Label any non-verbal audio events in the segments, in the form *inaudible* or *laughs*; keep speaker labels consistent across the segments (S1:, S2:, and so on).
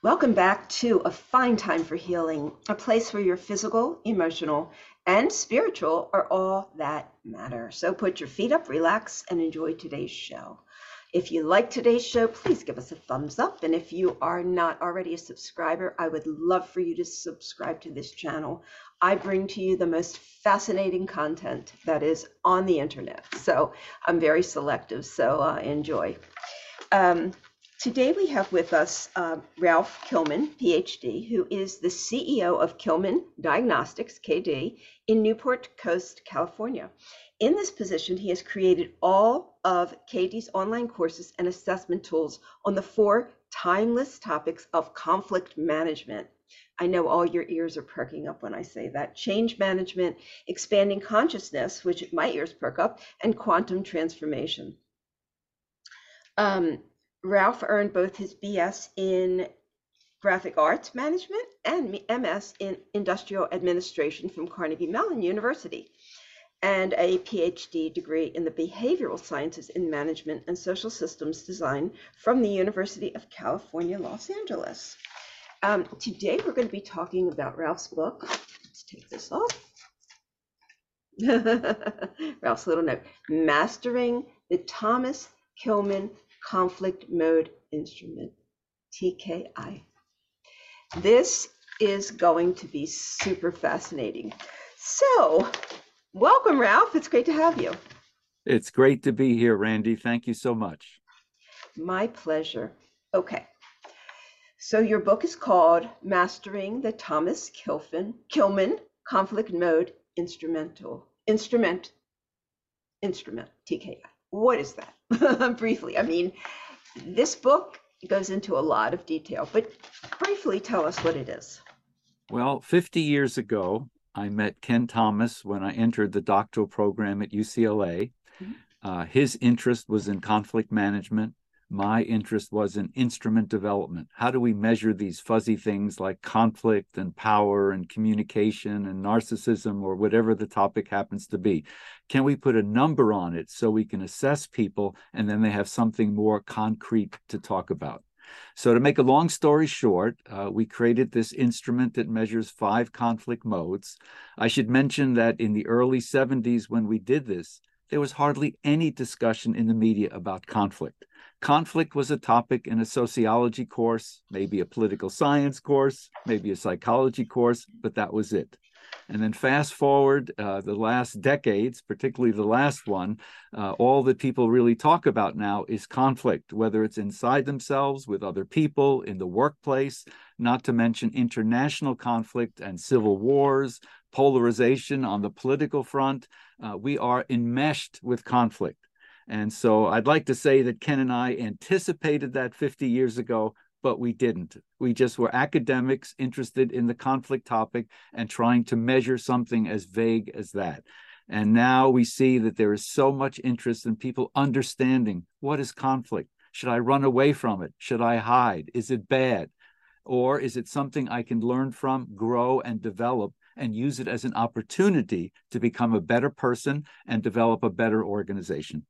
S1: Welcome back to A Fine Time for Healing, a place where your physical, emotional, and spiritual are all that matter. So put your feet up, relax, and enjoy today's show. If you like today's show, please give us a thumbs up. And if you are not already a subscriber, I would love for you to subscribe to this channel. I bring to you the most fascinating content that is on the internet. So I'm very selective, so uh, enjoy. Um, Today we have with us uh, Ralph Kilmann, PhD, who is the CEO of Kilmann Diagnostics, KD, in Newport Coast, California. In this position, he has created all of KD's online courses and assessment tools on the four timeless topics of conflict management. I know all your ears are perking up when I say that. Change management, expanding consciousness, which my ears perk up, and quantum transformation. Um, Ralph earned both his BS in graphic arts management and MS in industrial administration from Carnegie Mellon University, and a PhD degree in the behavioral sciences in management and social systems design from the University of California, Los Angeles. Um, today, we're going to be talking about Ralph's book. Let's take this off. *laughs* Ralph's little note Mastering the Thomas Kilmann conflict mode instrument, TKI. This is going to be super fascinating. So, welcome, Ralph. It's great to have you.
S2: It's great to be here, Randy. Thank you so much.
S1: My pleasure. Okay. So, your book is called Mastering the Thomas Kilfin, Kilmann Conflict Mode Instrumental Instrument Instrument TKI. What is that? *laughs* Briefly, I mean, this book goes into a lot of detail, but briefly tell us what it is.
S2: Well, 50 years ago, I met Ken Thomas when I entered the doctoral program at UCLA. Mm-hmm. Uh, his interest was in conflict management my interest was in instrument development. How do we measure these fuzzy things like conflict and power and communication and narcissism or whatever the topic happens to be? Can we put a number on it so we can assess people and then they have something more concrete to talk about? So, to make a long story short, uh, we created this instrument that measures five conflict modes. I should mention that in the early 70s, when we did this, there was hardly any discussion in the media about conflict. Conflict was a topic in a sociology course, maybe a political science course, maybe a psychology course, but that was it. And then fast forward uh, the last decades, particularly the last one, uh, all that people really talk about now is conflict, whether it's inside themselves, with other people, in the workplace, not to mention international conflict and civil wars, polarization on the political front. Uh, we are enmeshed with conflict. And so I'd like to say that Ken and I anticipated that 50 years ago, but we didn't. We just were academics interested in the conflict topic and trying to measure something as vague as that. And now we see that there is so much interest in people understanding what is conflict? Should I run away from it? Should I hide? Is it bad? Or is it something I can learn from, grow, and develop, and use it as an opportunity to become a better person and develop a better organization?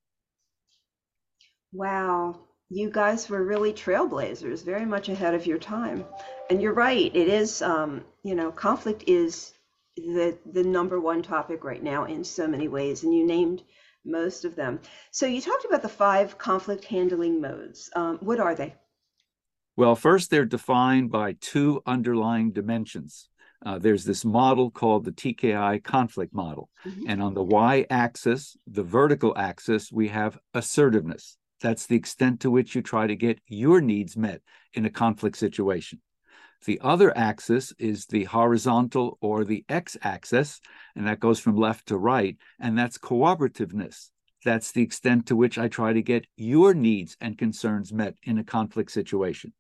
S1: Wow, you guys were really trailblazers, very much ahead of your time. And you're right, it is, um, you know, conflict is the the number one topic right now in so many ways, and you named most of them. So you talked about the five conflict handling modes. Um, what are they?
S2: Well, first, they're defined by two underlying dimensions. Uh, there's this model called the TKI conflict model. Mm-hmm. And on the y axis, the vertical axis, we have assertiveness. That's the extent to which you try to get your needs met in a conflict situation. The other axis is the horizontal or the x axis, and that goes from left to right, and that's cooperativeness. That's the extent to which I try to get your needs and concerns met in a conflict situation.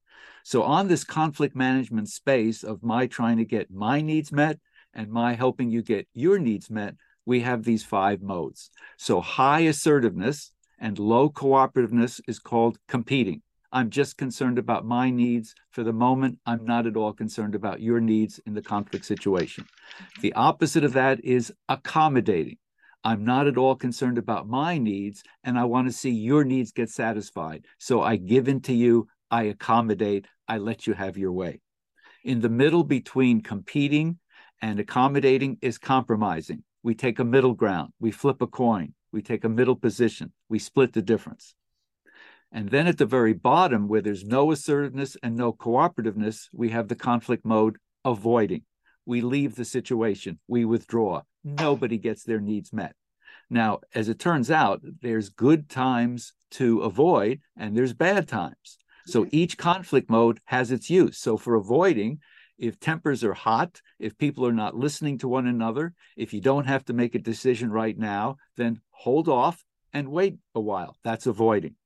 S2: So, on this conflict management space of my trying to get my needs met and my helping you get your needs met, we have these five modes. So, high assertiveness, and low cooperativeness is called competing. I'm just concerned about my needs. For the moment, I'm not at all concerned about your needs in the conflict situation. The opposite of that is accommodating. I'm not at all concerned about my needs, and I want to see your needs get satisfied. So I give in to you, I accommodate, I let you have your way. In the middle between competing and accommodating is compromising. We take a middle ground, we flip a coin, we take a middle position, we split the difference. And then at the very bottom, where there's no assertiveness and no cooperativeness, we have the conflict mode avoiding. We leave the situation, we withdraw. Nobody gets their needs met. Now, as it turns out, there's good times to avoid and there's bad times. So each conflict mode has its use. So for avoiding, if tempers are hot, if people are not listening to one another, if you don't have to make a decision right now, then hold off and wait a while. That's avoiding.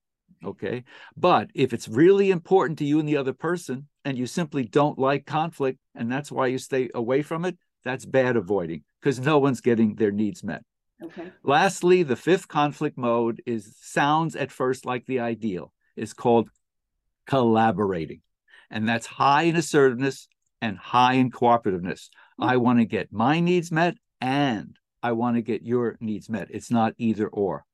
S2: Okay. But if it's really important to you and the other person, and you simply don't like conflict, and that's why you stay away from it, that's bad avoiding because no one's getting their needs met. Okay. Lastly, the fifth conflict mode is sounds at first like the ideal. It's called collaborating. And that's high in assertiveness and high in cooperativeness. Mm-hmm. I want to get my needs met and I want to get your needs met. It's not either or.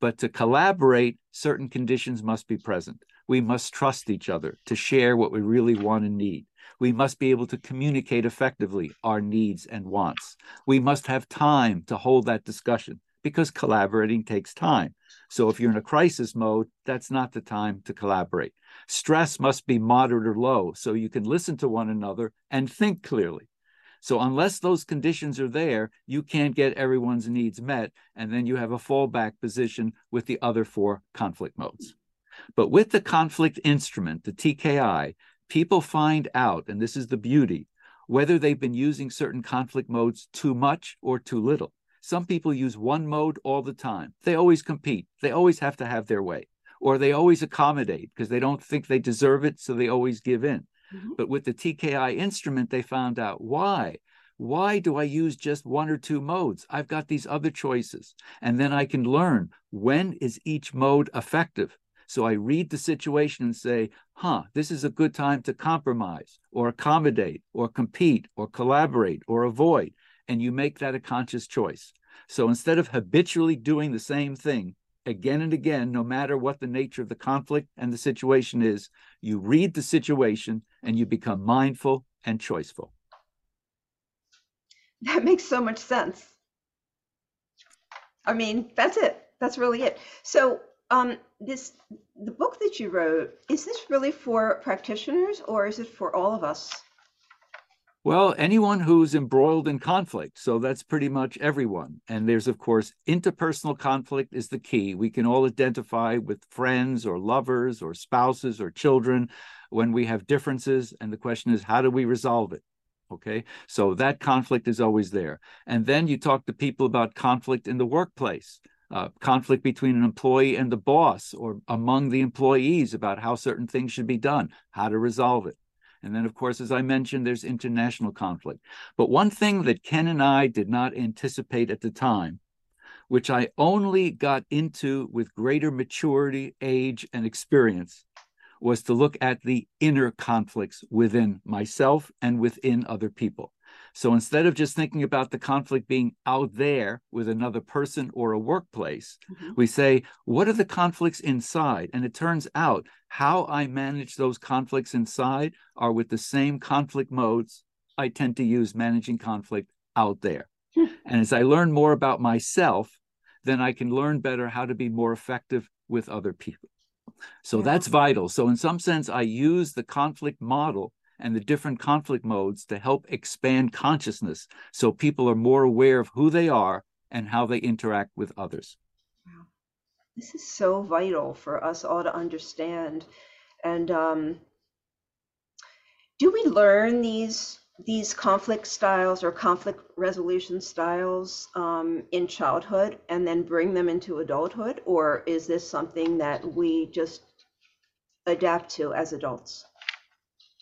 S2: But to collaborate, certain conditions must be present. We must trust each other to share what we really want and need. We must be able to communicate effectively our needs and wants. We must have time to hold that discussion because collaborating takes time. So if you're in a crisis mode, that's not the time to collaborate. Stress must be moderate or low so you can listen to one another and think clearly. So unless those conditions are there, you can't get everyone's needs met. And then you have a fallback position with the other four conflict modes. But with the conflict instrument, the TKI, people find out, and this is the beauty, whether they've been using certain conflict modes too much or too little. Some people use one mode all the time. They always compete. They always have to have their way, or they always accommodate because they don't think they deserve it, so they always give in. Mm-hmm. But with the TKI instrument, they found out why. Why do I use just one or two modes? I've got these other choices. And then I can learn when is each mode effective. So I read the situation and say, huh, this is a good time to compromise or accommodate or compete or collaborate or avoid. And you make that a conscious choice. So instead of habitually doing the same thing, again and again, no matter what the nature of the conflict and the situation is, you read the situation and you become mindful and choiceful.
S1: That makes so much sense. I mean, that's it. That's really it. So, um, this the book that you wrote is this really for practitioners or is it for all of us?
S2: Well, anyone who's embroiled in conflict. So that's pretty much everyone. And there's, of course, interpersonal conflict is the key. We can all identify with friends or lovers or spouses or children when we have differences. And the question is, how do we resolve it? Okay. So that conflict is always there. And then you talk to people about conflict in the workplace. Uh, conflict between an employee and the boss or among the employees about how certain things should be done, how to resolve it. And then, of course, as I mentioned, there's international conflict. But one thing that Ken and I did not anticipate at the time, which I only got into with greater maturity, age, and experience, was to look at the inner conflicts within myself and within other people. So instead of just thinking about the conflict being out there with another person or a workplace, mm-hmm. we say, what are the conflicts inside? And it turns out how I manage those conflicts inside are with the same conflict modes I tend to use managing conflict out there. *laughs* And as I learn more about myself, then I can learn better how to be more effective with other people. So yeah. that's vital. So, in some sense, I use the conflict model and the different conflict modes to help expand consciousness so people are more aware of who they are and how they interact with others. Wow.
S1: This is so vital for us all to understand. And um, do we learn these these conflict styles or conflict resolution styles um, in childhood and then bring them into adulthood, or is this something that we just adapt to as adults?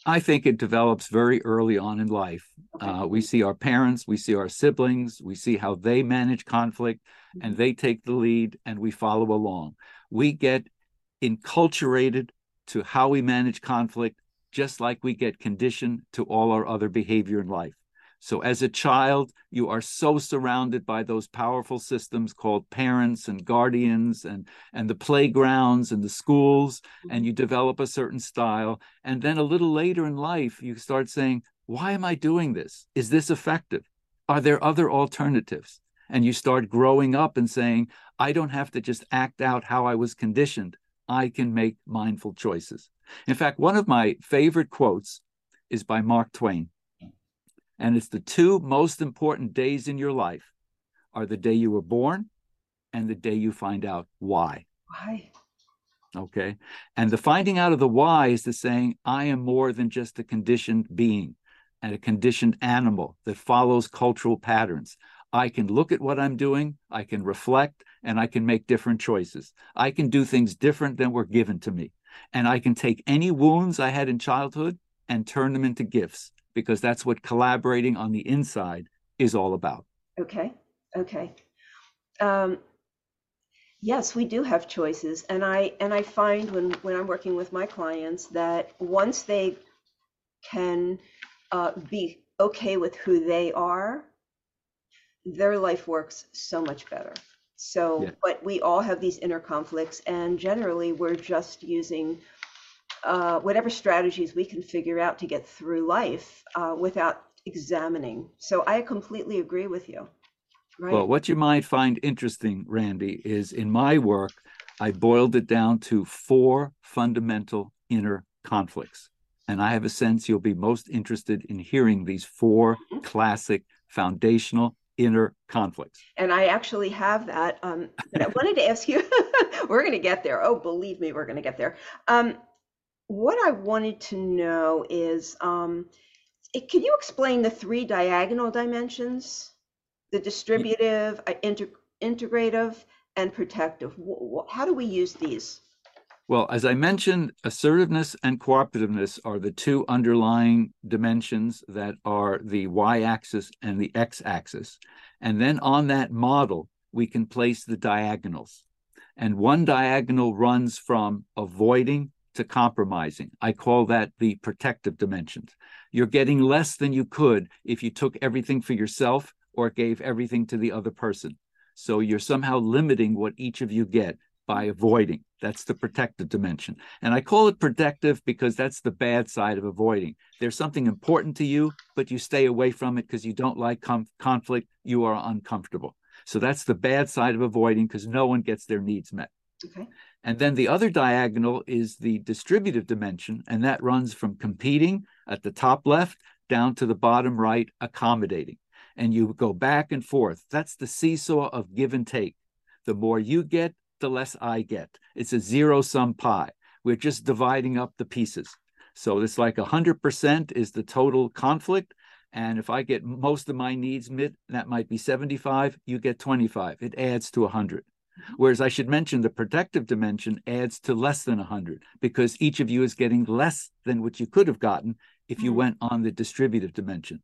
S2: I think it develops very early on in life. Uh, we see our parents, we see our siblings, we see how they manage conflict, mm-hmm. and they take the lead, and we follow along. We get enculturated to how we manage conflict, just like we get conditioned to all our other behavior in life. So, as a child, you are so surrounded by those powerful systems called parents and guardians and, and the playgrounds and the schools, and you develop a certain style. And then a little later in life, you start saying, Why am I doing this? Is this effective? Are there other alternatives? And you start growing up and saying, I don't have to just act out how I was conditioned. I can make mindful choices. In fact, one of my favorite quotes is by Mark Twain. And it's the two most important days in your life are the day you were born and the day you find out why.
S1: Why?
S2: Okay. And the finding out of the why is the saying, I am more than just a conditioned being and a conditioned animal that follows cultural patterns. I can look at what I'm doing, I can reflect, and I can make different choices. I can do things different than were given to me. And I can take any wounds I had in childhood and turn them into gifts because that's what collaborating on the inside is all about.
S1: Okay. Okay. Um, yes, we do have choices, and I and I find when when I'm working with my clients that once they can uh, be okay with who they are, their life works so much better. So,
S2: Yeah.
S1: but we all have these inner conflicts, and generally we're just using uh, whatever strategies we can figure out to get through life uh, without examining. So I completely agree with you. Right.
S2: Well, what you might find interesting, Randy, is in my work, I boiled it down to four fundamental inner conflicts. And I have a sense you'll be most interested in hearing these four
S1: Mhm.
S2: classic foundational inner conflicts.
S1: and I actually have that. Um, but I wanted to ask you, *laughs* we're going to get there. Oh, believe me, we're going to get there. Um, what I wanted to know is, um, it, can you explain the three diagonal dimensions? The distributive, uh, integ- integrative, and protective. How do we use these?
S2: Well, as I mentioned, assertiveness and cooperativeness are the two underlying dimensions that are the y axis and the x axis. And then on that model, we can place the diagonals. And one diagonal runs from avoiding to compromising. I call that the protective dimensions. You're getting less than you could if you took everything for yourself or gave everything to the other person. So you're somehow limiting what each of you get by avoiding. That's the protective dimension. And I call it protective because that's the bad side of avoiding. There's something important to you, but you stay away from it because you don't like com- conflict. You are uncomfortable. So that's the bad side of avoiding because no one gets their needs met.
S1: Okay.
S2: And then the other diagonal is the distributive dimension, and that runs from competing at the top left down to the bottom right, accommodating. And you go back and forth. That's the seesaw of give and take. The more you get, the less I get. It's a zero sum pie. We're just dividing up the pieces. So it's like 100% is the total conflict. And if I get most of my needs met, that might be 75, you get 25. It adds to 100. Whereas I should mention the protective dimension adds to less than 100 because each of you is getting less than what you could have gotten if you
S1: Mhm.
S2: went on the distributive dimension.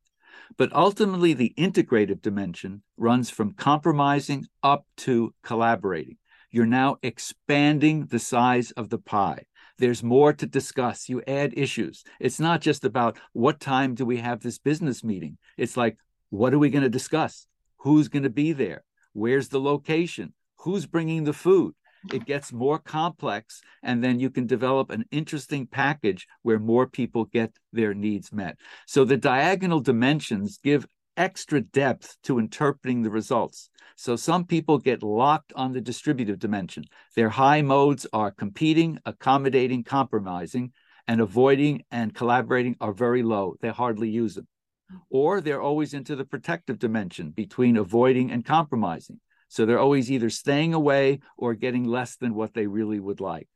S2: But ultimately, the integrative dimension runs from compromising up to collaborating. You're now expanding the size of the pie. There's more to discuss. You add issues. It's not just about what time do we have this business meeting? It's like, what are we going to discuss? Who's going to be there? Where's the location? Who's bringing the food? It gets more complex, and then you can develop an interesting package where more people get their needs met. So the diagonal dimensions give extra depth to interpreting the results. So some people get locked on the distributive dimension. Their high modes are competing, accommodating, compromising, and avoiding and collaborating are very low. They hardly use them. Hmm. Or they're always into the protective dimension between avoiding and compromising. So they're always either staying away or getting less than what they really would like.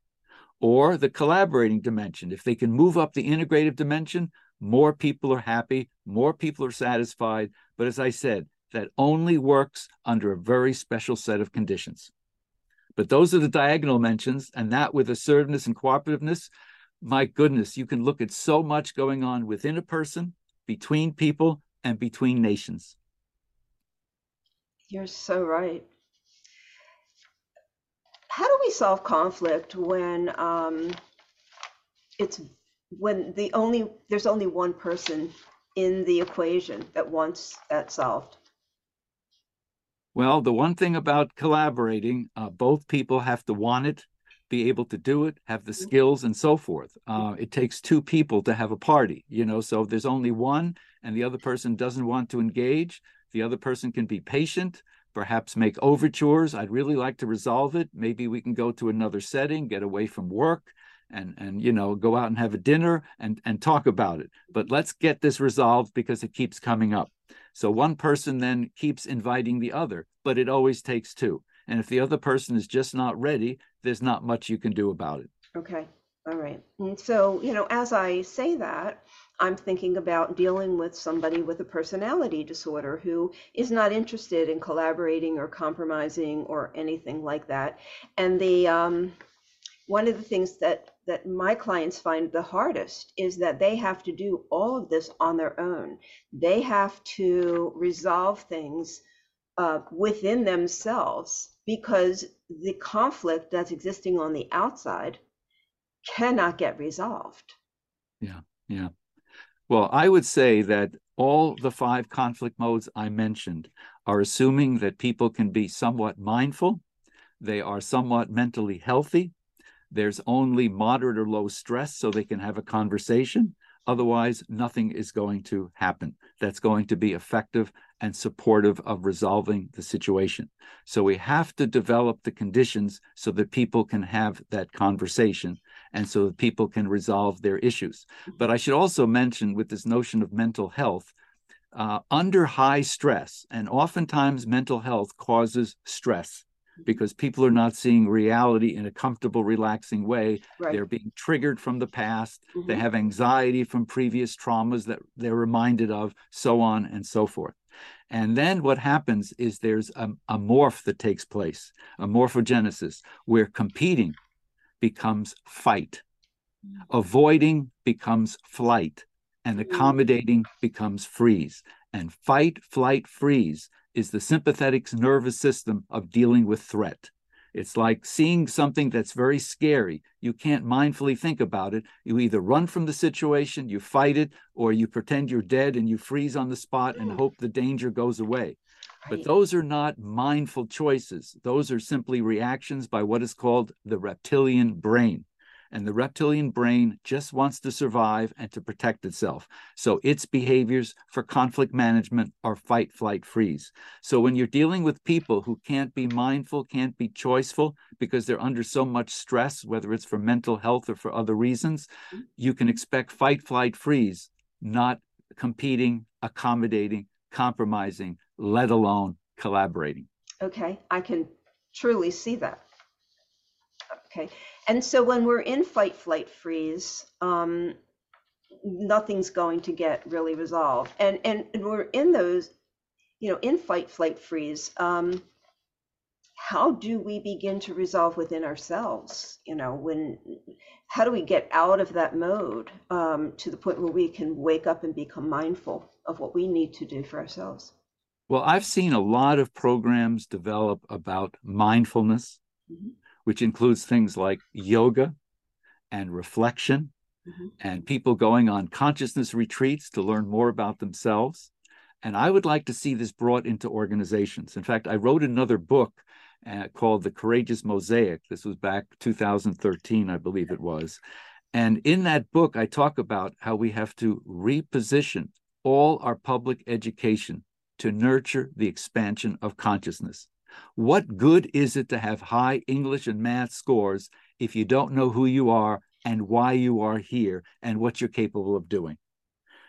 S2: Or the collaborating dimension. If they can move up the integrative dimension, more people are happy, more people are satisfied. But as I said, that only works under a very special set of conditions. But those are the diagonal mentions, and that with assertiveness and cooperativeness, my goodness, you can look at so much going on within a person, between people, and between nations.
S1: You're so right. How do we solve conflict when um, it's when the only there's only one person in the equation that wants that solved?
S2: Well, the one thing about collaborating, uh, both people have to want it, be able to do it, have the mm-hmm. skills, and so forth. Uh, it takes two people to have a party, you know. So if there's only one and the other person doesn't want to engage, the other person can be patient, perhaps make overtures. I'd really like to resolve it. Maybe we can go to another setting, get away from work, and and you know go out and have a dinner and and talk about it. But let's get this resolved because it keeps coming up. So one person then keeps inviting the other, but it always takes two. And if the other person is just not ready, there's not much you can do about it.
S1: Okay. All right. And so, you know, as I say that, I'm thinking about dealing with somebody with a personality disorder who is not interested in collaborating or compromising or anything like that. And the um, one of the things that that my clients find the hardest is that they have to do all of this on their own. They have to resolve things uh, within themselves because the conflict that's existing on the outside cannot get resolved.
S2: Yeah, yeah. Well, I would say that all the five conflict modes I mentioned are assuming that people can be somewhat mindful, they are somewhat mentally healthy, there's only moderate or low stress so they can have a conversation. Otherwise, nothing is going to happen that's going to be effective and supportive of resolving the situation. So we have to develop the conditions so that people can have that conversation and so that people can resolve their issues. But I should also mention with this notion of mental health, uh, under high stress, and oftentimes mental health causes stress because people are not seeing reality in a comfortable, relaxing way. Right. They're being triggered from the past. Mm-hmm. They have anxiety from previous traumas that they're reminded of, so on and so forth. And then what happens is there's a, a morph that takes place, a morphogenesis, where competing becomes fight, mm-hmm. avoiding becomes flight, and mm-hmm. accommodating becomes freeze. And fight, flight, freeze is the sympathetic nervous system of dealing with threat. It's like seeing something that's very scary. You can't mindfully think about it. You either run from the situation, you fight it, or you pretend you're dead and you freeze on the spot and hope the danger goes away. But those are not mindful choices. Those are simply reactions by what is called the reptilian brain and the reptilian brain just wants to survive and to protect itself. So its behaviors for conflict management are fight, flight, freeze. So when you're dealing with people who can't be mindful, can't be choiceful because they're under so much stress, whether it's for mental health or for other reasons, mm-hmm. you can expect fight, flight, freeze, not competing, accommodating, compromising, let alone collaborating.
S1: Okay, I can truly see that. Okay. And so when we're in fight, flight, freeze, um, nothing's going to get really resolved. And, and, and we're in those, you know, in fight, flight, freeze. Um, how do we begin to resolve within ourselves? You know, when, how do we get out of that mode um, to the point where we can wake up and become mindful of what we need to do for ourselves?
S2: Well, I've seen a lot of programs develop about mindfulness. Mm-hmm which includes things like yoga and reflection mm-hmm. and people going on consciousness retreats to learn more about themselves. And I would like to see this brought into organizations. In fact, I wrote another book uh, called The Courageous Mosaic. This was back 2013, I believe it was. And in that book, I talk about how we have to reposition all our public education to nurture the expansion of consciousness. What good is it to have high English and math scores if you don't know who you are and why you are here and what you're capable of doing?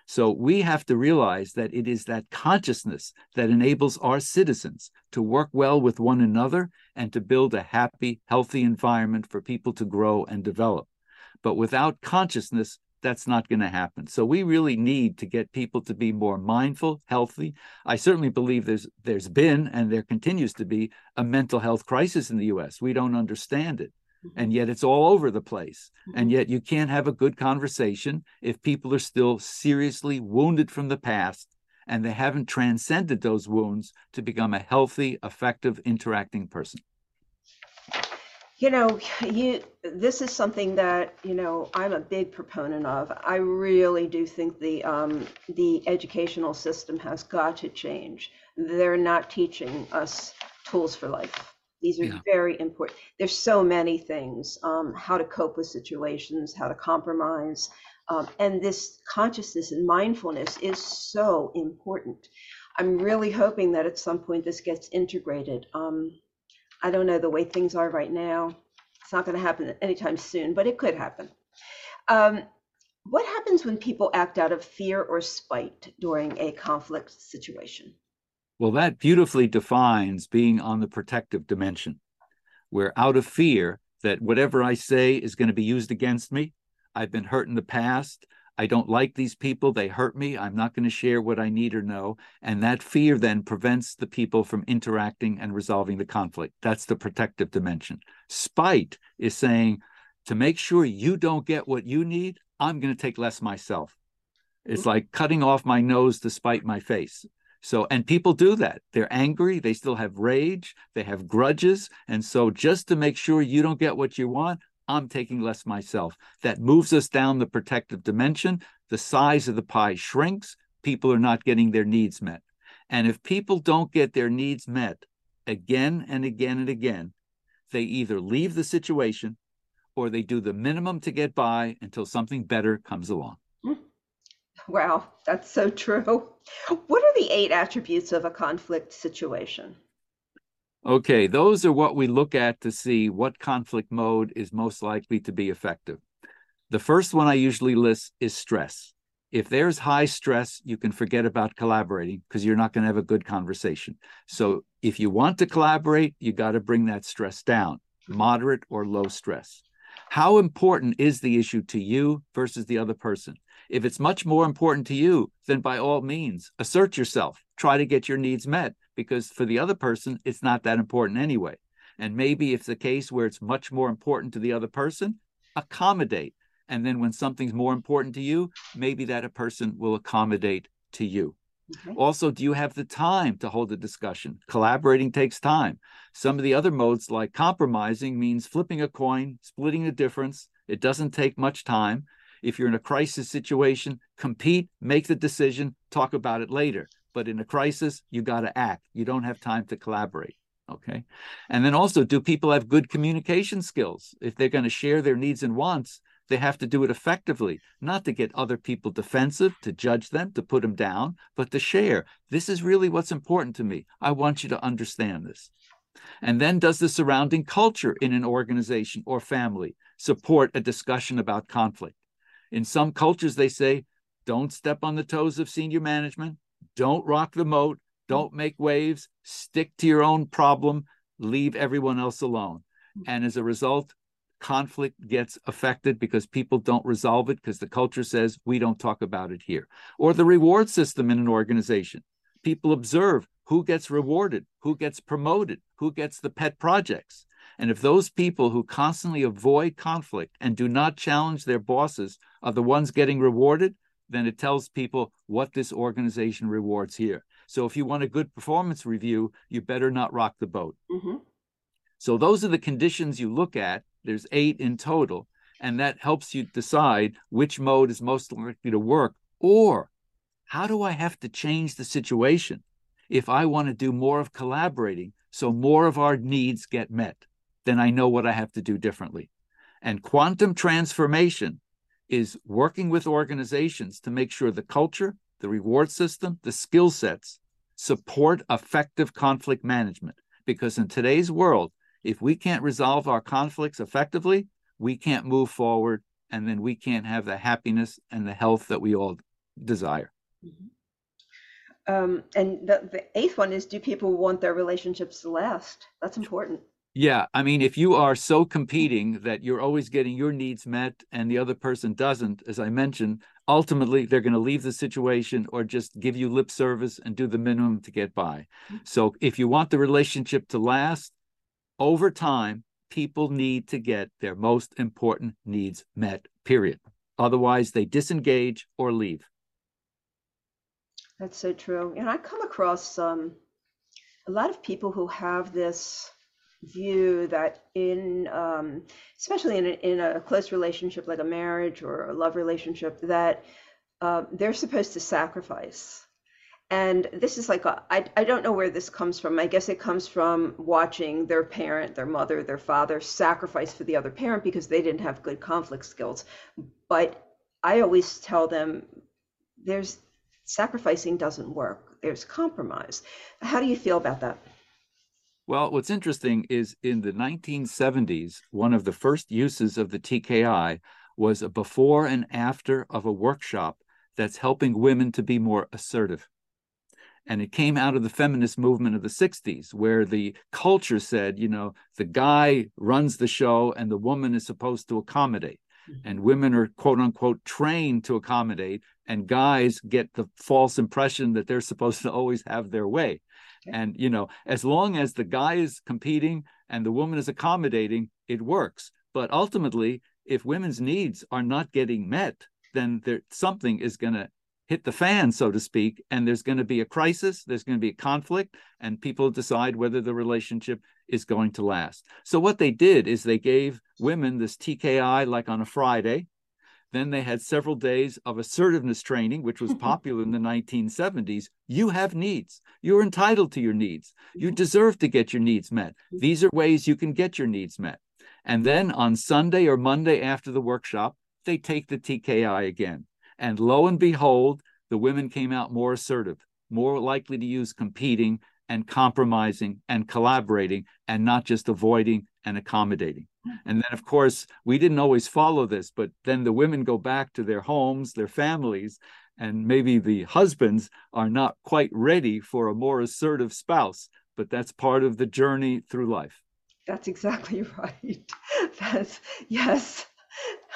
S2: So we have to realize that it is that consciousness that enables our citizens to work well with one another and to build a happy, healthy environment for people to grow and develop. But without consciousness, that's not going to happen. So we really need to get people to be more mindful, healthy. I certainly believe there's there's been and there continues to be a mental health crisis in the US. We don't understand it. Mm-hmm. And yet it's all over the place. And mm-hmm. yet you can't have a good conversation if people are still seriously wounded from the past and they haven't transcended those wounds to become a healthy, effective, interacting person.
S1: You know, you this is something that you know I'm a big proponent of. I really do think the um, the educational system has got to change. They're not teaching us tools for life. These are yeah. very important. There's so many things: um, how to cope with situations, how to compromise, um, and this consciousness and mindfulness is so important. I'm really hoping that at some point this gets integrated. Um, I don't know the way things are right now. It's not going to happen anytime soon, but it could happen. Um, what happens when people act out of fear or spite during a conflict situation?
S2: Well, that beautifully defines being on the protective dimension, where out of fear that whatever I say is going to be used against me. I've been hurt in the past. I don't like these people. They hurt me. I'm not going to share what I need or know. And that fear then prevents the people from interacting and resolving the conflict. That's the protective dimension. Spite is saying, to make sure you don't get what you need, I'm going to take less myself. It's like cutting off my nose to spite my face. So, and people do that. They're angry. They still have rage. They have grudges. And so, just to make sure you don't get what you want, I'm taking less myself. That moves us down the protective dimension. The size of the pie shrinks. People are not getting their needs met. And if people don't get their needs met again and again and again, they either leave the situation or they do the minimum to get by until something better comes along. Hmm.
S1: Wow, that's so true. What are the eight attributes of a conflict situation?
S2: Okay, those are what we look at to see what conflict mode is most likely to be effective. The first one I usually list is stress. If there's high stress, you can forget about collaborating because you're not going to have a good conversation. So if you want to collaborate, you got to bring that stress down, moderate or low stress. How important is the issue to you versus the other person? If it's much more important to you, then by all means, assert yourself. Try to get your needs met because for the other person, it's not that important anyway. And maybe if the case where it's much more important to the other person, accommodate. And then when something's more important to you, maybe that a person will accommodate to you. Okay. Also, do you have the time to hold a discussion? Collaborating takes time. Some of the other modes, like compromising, means flipping a coin, splitting the difference. It doesn't take much time. If you're in a crisis situation, compete, make the decision, talk about it later but in a crisis, you got to act. You don't have time to collaborate. Okay. And then also, do people have good communication skills? If they're going to share their needs and wants, they have to do it effectively, not to get other people defensive, to judge them, to put them down, but to share. This is really what's important to me. I want you to understand this. And then, does the surrounding culture in an organization or family support a discussion about conflict? In some cultures, they say, don't step on the toes of senior management, don't rock the moat. Don't make waves. Stick to your own problem. Leave everyone else alone. And as a result, conflict gets affected because people don't resolve it because the culture says we don't talk about it here. Or the reward system in an organization. People observe who gets rewarded, who gets promoted, who gets the pet projects. And if those people who constantly avoid conflict and do not challenge their bosses are the ones getting rewarded, then it tells people what this organization rewards here. So if you want a good performance review, you better not rock the boat. Mm-hmm. So those are the conditions you look at. There's eight in total, and that helps you decide which mode is most likely to work. Or how do I have to change the situation if I want to do more of collaborating so more of our needs get met? Then I know what I have to do differently. And quantum transformation is working with organizations to make sure the culture, the reward system, the skill sets support effective conflict management. Because in today's world, if we can't resolve our conflicts effectively, we can't move forward and then we can't have the happiness and the health that we all desire.
S1: Mm-hmm. Um, and the, the eighth one is do people want their relationships to last? That's important.
S2: Yeah, I mean, if you are so competing that you're always getting your needs met and the other person doesn't, as I mentioned, ultimately they're going to leave the situation or just give you lip service and do the minimum to get by. Mm-hmm. So if you want the relationship to last, over time, people need to get their most important needs met, period. Otherwise, they disengage or leave.
S1: That's so true. And I come across um, a lot of people who have this view that in, um, especially in a, in a close relationship like a marriage or a love relationship, that uh, they're supposed to sacrifice. And this is like, I, I don't know where this comes from. I guess it comes from watching their parent, their mother, their father sacrifice for the other parent because they didn't have good conflict skills. But I always tell them there's sacrificing doesn't work, there's compromise. How do you feel about that?
S2: Well, what's interesting is in the 1970s, one of the first uses of the TKI was a before and after of a workshop that's helping women to be more assertive. And it came out of the feminist movement of the 60s, where the culture said, you know, the guy runs the show and the woman is supposed to accommodate. Mm-hmm. And women are quote unquote trained to accommodate, and guys get the false impression that they're supposed to always have their way. And, you know, as long as the guy is competing and the woman is accommodating, it works. But ultimately, if women's needs are not getting met, then there something is going to hit the fan, so to speak, and there's going to be a crisis, there's going to be a conflict, and people decide whether the relationship is going to last. So what they did is they gave women this TKI like on a Friday, then they had several days of assertiveness training, which was mm-hmm. popular in the 1970s. You have needs. You're entitled to your needs. You mm-hmm. deserve to get your needs met. Mm-hmm. These are ways you can get your needs met. And then on Sunday or Monday after the workshop, they take the TKI again. And lo and behold, the women came out more assertive, more likely to use competing and compromising and collaborating and not just avoiding and accommodating. Hmm. And then, of course, we didn't always follow this, but then the women go back to their homes, their families, and maybe the husbands are not quite ready for a more assertive spouse. But that's part of the journey through life.
S1: That's exactly *laughs* right. That's, yes.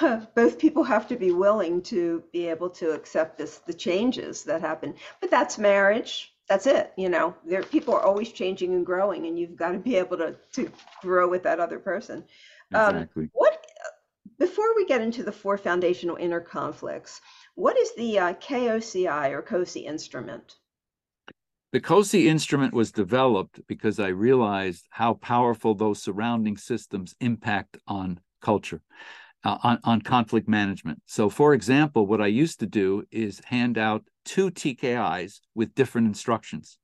S1: *laughs* Both people have to be willing to be able to accept this, the changes that happen. But that's marriage that's it you know? There people are always changing and growing and you've got to be able to to grow with that other person.
S2: Um, exactly.
S1: Um, what before we get into the four foundational inner conflicts what is the uh, koci or cosi instrument?
S2: The KOCI instrument was developed because I realized how powerful those surrounding systems impact on culture, uh, on, on conflict management. So, for example, what I used to do is hand out two TKIs with different instructions.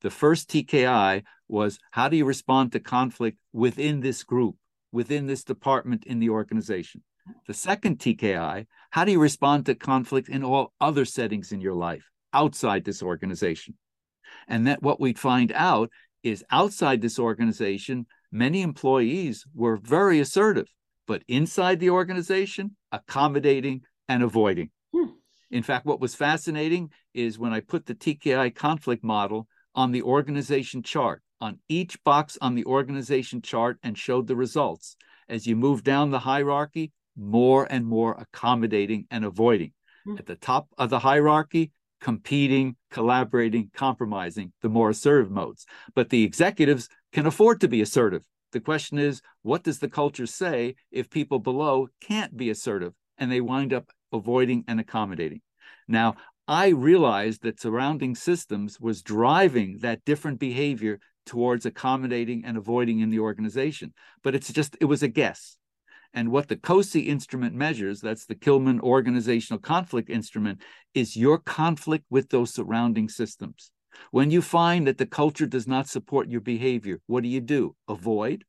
S2: The first TKI was how do you respond to conflict within this group, within this department in the organization? The second TKI, how do you respond to conflict in all other settings in your life outside this organization? And that what we'd find out is outside this organization, many employees were very assertive, but inside the organization, accommodating and avoiding. In fact, what was fascinating is when I put the TKI conflict model on the organization chart, on each box on the organization chart, and showed the results. As you move down the hierarchy, more and more accommodating and avoiding. Mm-hmm. At the top of the hierarchy, competing, collaborating, compromising, the more assertive modes. But the executives can afford to be assertive. The question is, what does the culture say if people below can't be assertive and they wind up avoiding and accommodating. Now, I realized that surrounding systems was driving that different behavior towards accommodating and avoiding in the organization. But it's just, it was a guess. And what the KOCI instrument measures, that's the Kilmann Organizational Conflict Instrument, is your conflict with those surrounding systems. When you find that the culture does not support your behavior, what do you do? Avoid?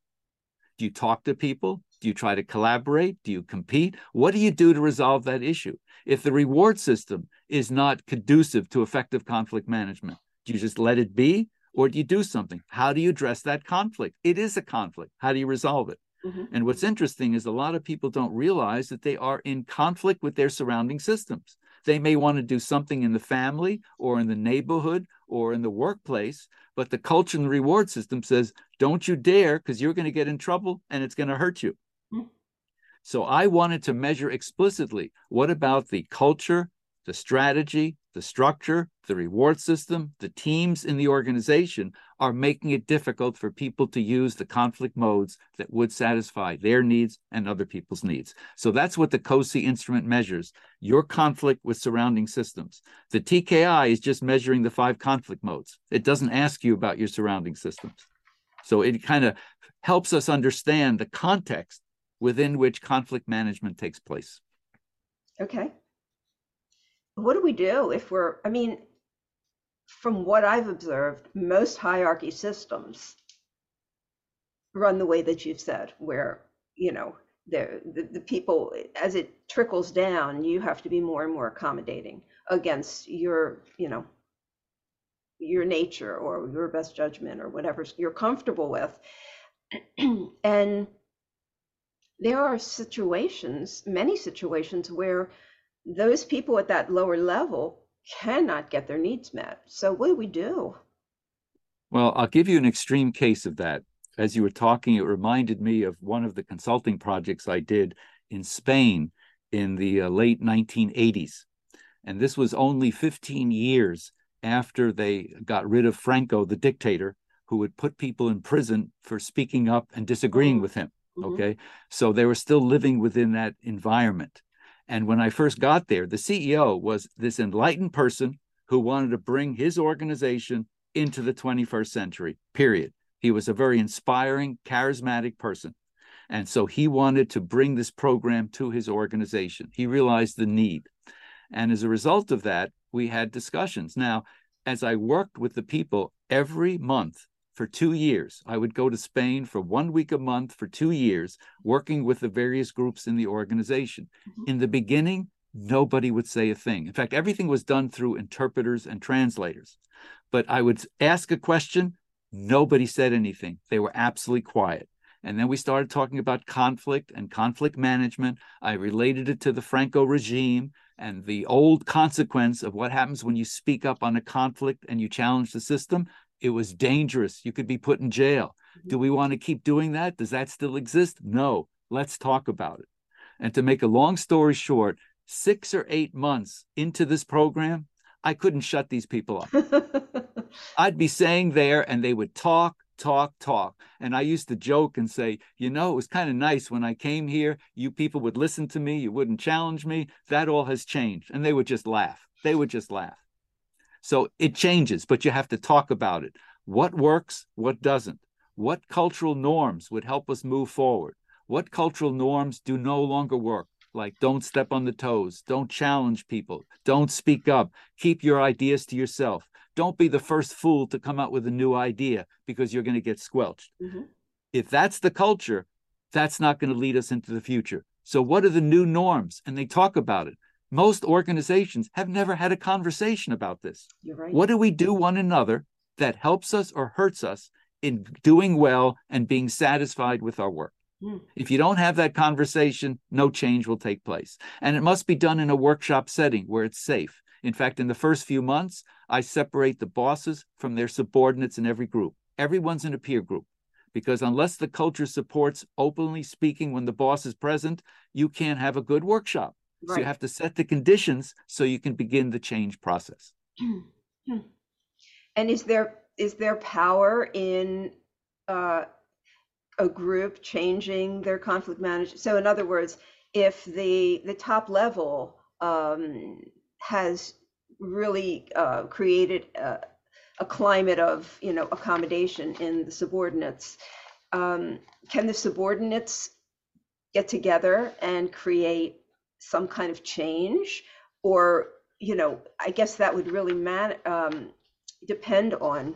S2: Do you talk to people? Do you try to collaborate? Do you compete? What do you do to resolve that issue? If the reward system is not conducive to effective conflict management, do you just let it be or do you do something? How do you address that conflict? It is a conflict. How do you resolve it? Mm-hmm. And what's interesting is a lot of people don't realize that they are in conflict with their surrounding systems. They may want to do something in the family or in the neighborhood or in the workplace, but the culture and the reward system says, don't you dare, because you're going to get in trouble and it's going to hurt you. Hmm. So I wanted to measure explicitly what about the culture, the strategy, the structure, the reward system, the teams in the organization are making it difficult for people to use the conflict modes that would satisfy their needs and other people's needs. So that's what the KOCI instrument measures your conflict with surrounding systems. The TKI is just measuring the five conflict modes, it doesn't ask you about your surrounding systems. So it kind of helps us understand the context within which conflict management takes place.
S1: Okay. What do we do if we're, I mean, from what I've observed, most hierarchy systems run the way that you've said, where, you know, the, the, the people, as it trickles down, you have to be more and more accommodating against your, you know, your nature or your best judgment or whatever you're comfortable with. *clears throat* and there are situations, many situations, where those people at that lower level cannot get their needs met. So, what do we do?
S2: Well, I'll give you an extreme case of that. As you were talking, it reminded me of one of the consulting projects I did in Spain in the uh, late 1980s. And this was only 15 years after they got rid of Franco, the dictator, who would put people in prison for speaking up and disagreeing mm-hmm. with him. Mm-hmm. Okay. So they were still living within that environment. And when I first got there, the CEO was this enlightened person who wanted to bring his organization into the 21st century, period. He was a very inspiring, charismatic person. And so he wanted to bring this program to his organization. He realized the need. And as a result of that, we had discussions. Now, as I worked with the people every month for two years, I would go to Spain for one week a month for two years, working with the various groups in the organization. Mm-hmm. In the beginning, nobody would say a thing. In fact, everything was done through interpreters and translators. But I would ask a question, nobody said anything. They were absolutely quiet. And then we started talking about conflict and conflict management. I related it to the Franco regime and the old consequence of what happens when you speak up on a conflict and you challenge the system. It was dangerous. You could be put in jail. Mm-hmm. Do we want to keep doing that? Does that still exist? No. Let's talk about it. And to make a long story short, six or eight months into this program, I couldn't shut these people up. *laughs* I'd be saying there and they would talk talk, talk. And I used to joke and say, you know, it was kind of nice when I came here. You people would listen to me, you wouldn't challenge me. That all has changed. And they would just laugh. They would just laugh. So it changes, but you have to talk about it. What works, what doesn't? What cultural norms would help us move forward? What cultural norms do no longer work? Like don't step on the toes, don't challenge people, don't speak up, keep your ideas to yourself don't be the first fool to come out with a new idea because you're going to get squelched. Mm-hmm. If that's the culture, that's not going to lead us into the future. So, what are the new norms? And they talk about it. Most organizations have never had a conversation about this.
S1: Right.
S2: What do we do one another that helps us or hurts us in doing well and being satisfied with our work? Hmm. If you don't have that conversation, no change will take place. And it must be done in a workshop setting where it's safe. In fact, in the first few months, I separate the bosses from their subordinates in every group. Everyone's in a peer group because unless the culture supports openly speaking when the boss is present, you can't have a good workshop. Right. So you have to set the conditions so you can begin the change process. *clears throat*
S1: And is there is there power in uh, a group changing their conflict management? So in other words, if the the top level um, has really uh, created a, a, climate of you know accommodation in the subordinates. Um, can the subordinates get together and create some kind of change, or you know, I guess that would really man, um, depend on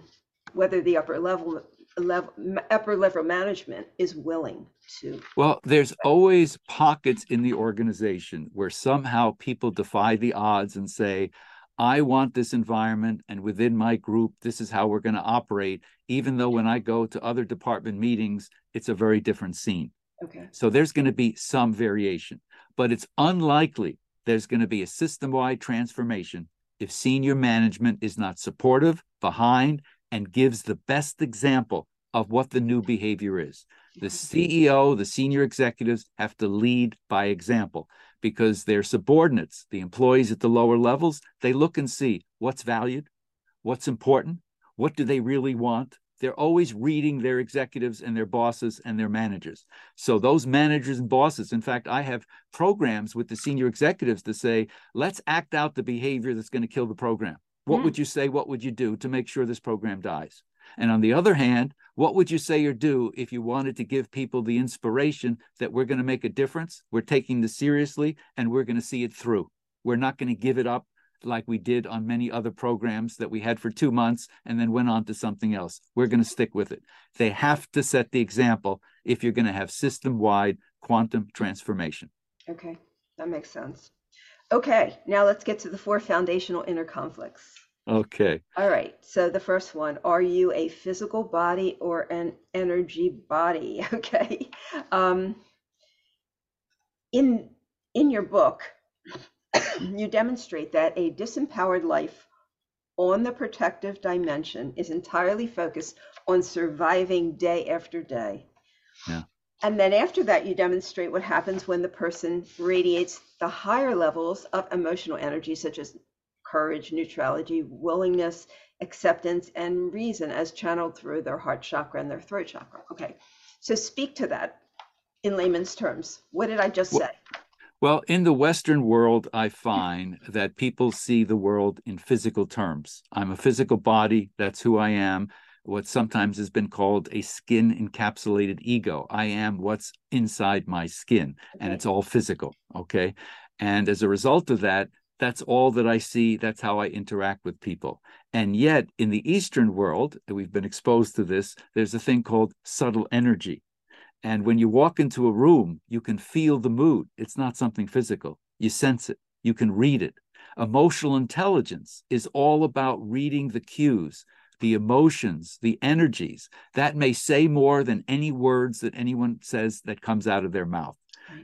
S1: whether the upper level level upper level management is willing to
S2: well there's always pockets in the organization where somehow people defy the odds and say i want this environment and within my group this is how we're going to operate even though when i go to other department meetings it's a very different scene.
S1: Okay.
S2: So there's going to be some variation but it's unlikely there's going to be a system-wide transformation if senior management is not supportive behind and gives the best example of what the new behavior is. The CEO, the senior executives have to lead by example because their subordinates, the employees at the lower levels, they look and see what's valued, what's important, what do they really want. They're always reading their executives and their bosses and their managers. So, those managers and bosses, in fact, I have programs with the senior executives to say, let's act out the behavior that's going to kill the program. What mm. would you say? What would you do to make sure this program dies? And on the other hand, what would you say or do if you wanted to give people the inspiration that we're going to make a difference? We're taking this seriously and we're going to see it through. We're not going to give it up like we did on many other programs that we had for two months and then went on to something else. We're going to stick with it. They have to set the example if you're going to have system wide quantum transformation.
S1: Okay, that makes sense. Okay, now let's get to the four foundational inner conflicts.
S2: Okay.
S1: All right. So the first one, are you a physical body or an energy body? *laughs* Okay. Um, in in your book, you demonstrate that a disempowered life on the protective dimension is entirely focused on surviving day after day.
S2: Yeah.
S1: And then after that, you demonstrate what happens when the person radiates the higher levels of emotional energy, such as courage, neutrality, willingness, acceptance, and reason as channeled through their heart chakra and their throat chakra. Okay. So speak to that in layman's terms. What did I just say?
S2: Well, in the Western world, I find that people see the world in physical terms. I'm a physical body, that's who I am. What sometimes has been called a skin encapsulated ego. I am what's inside my skin, and it's all physical. Okay. And as a result of that, that's all that I see. That's how I interact with people. And yet, in the Eastern world, we've been exposed to this, there's a thing called subtle energy. And when you walk into a room, you can feel the mood. It's not something physical. You sense it, you can read it. Emotional intelligence is all about reading the cues, the emotions, the energies. That may say more than any words that anyone says that comes out of their mouth.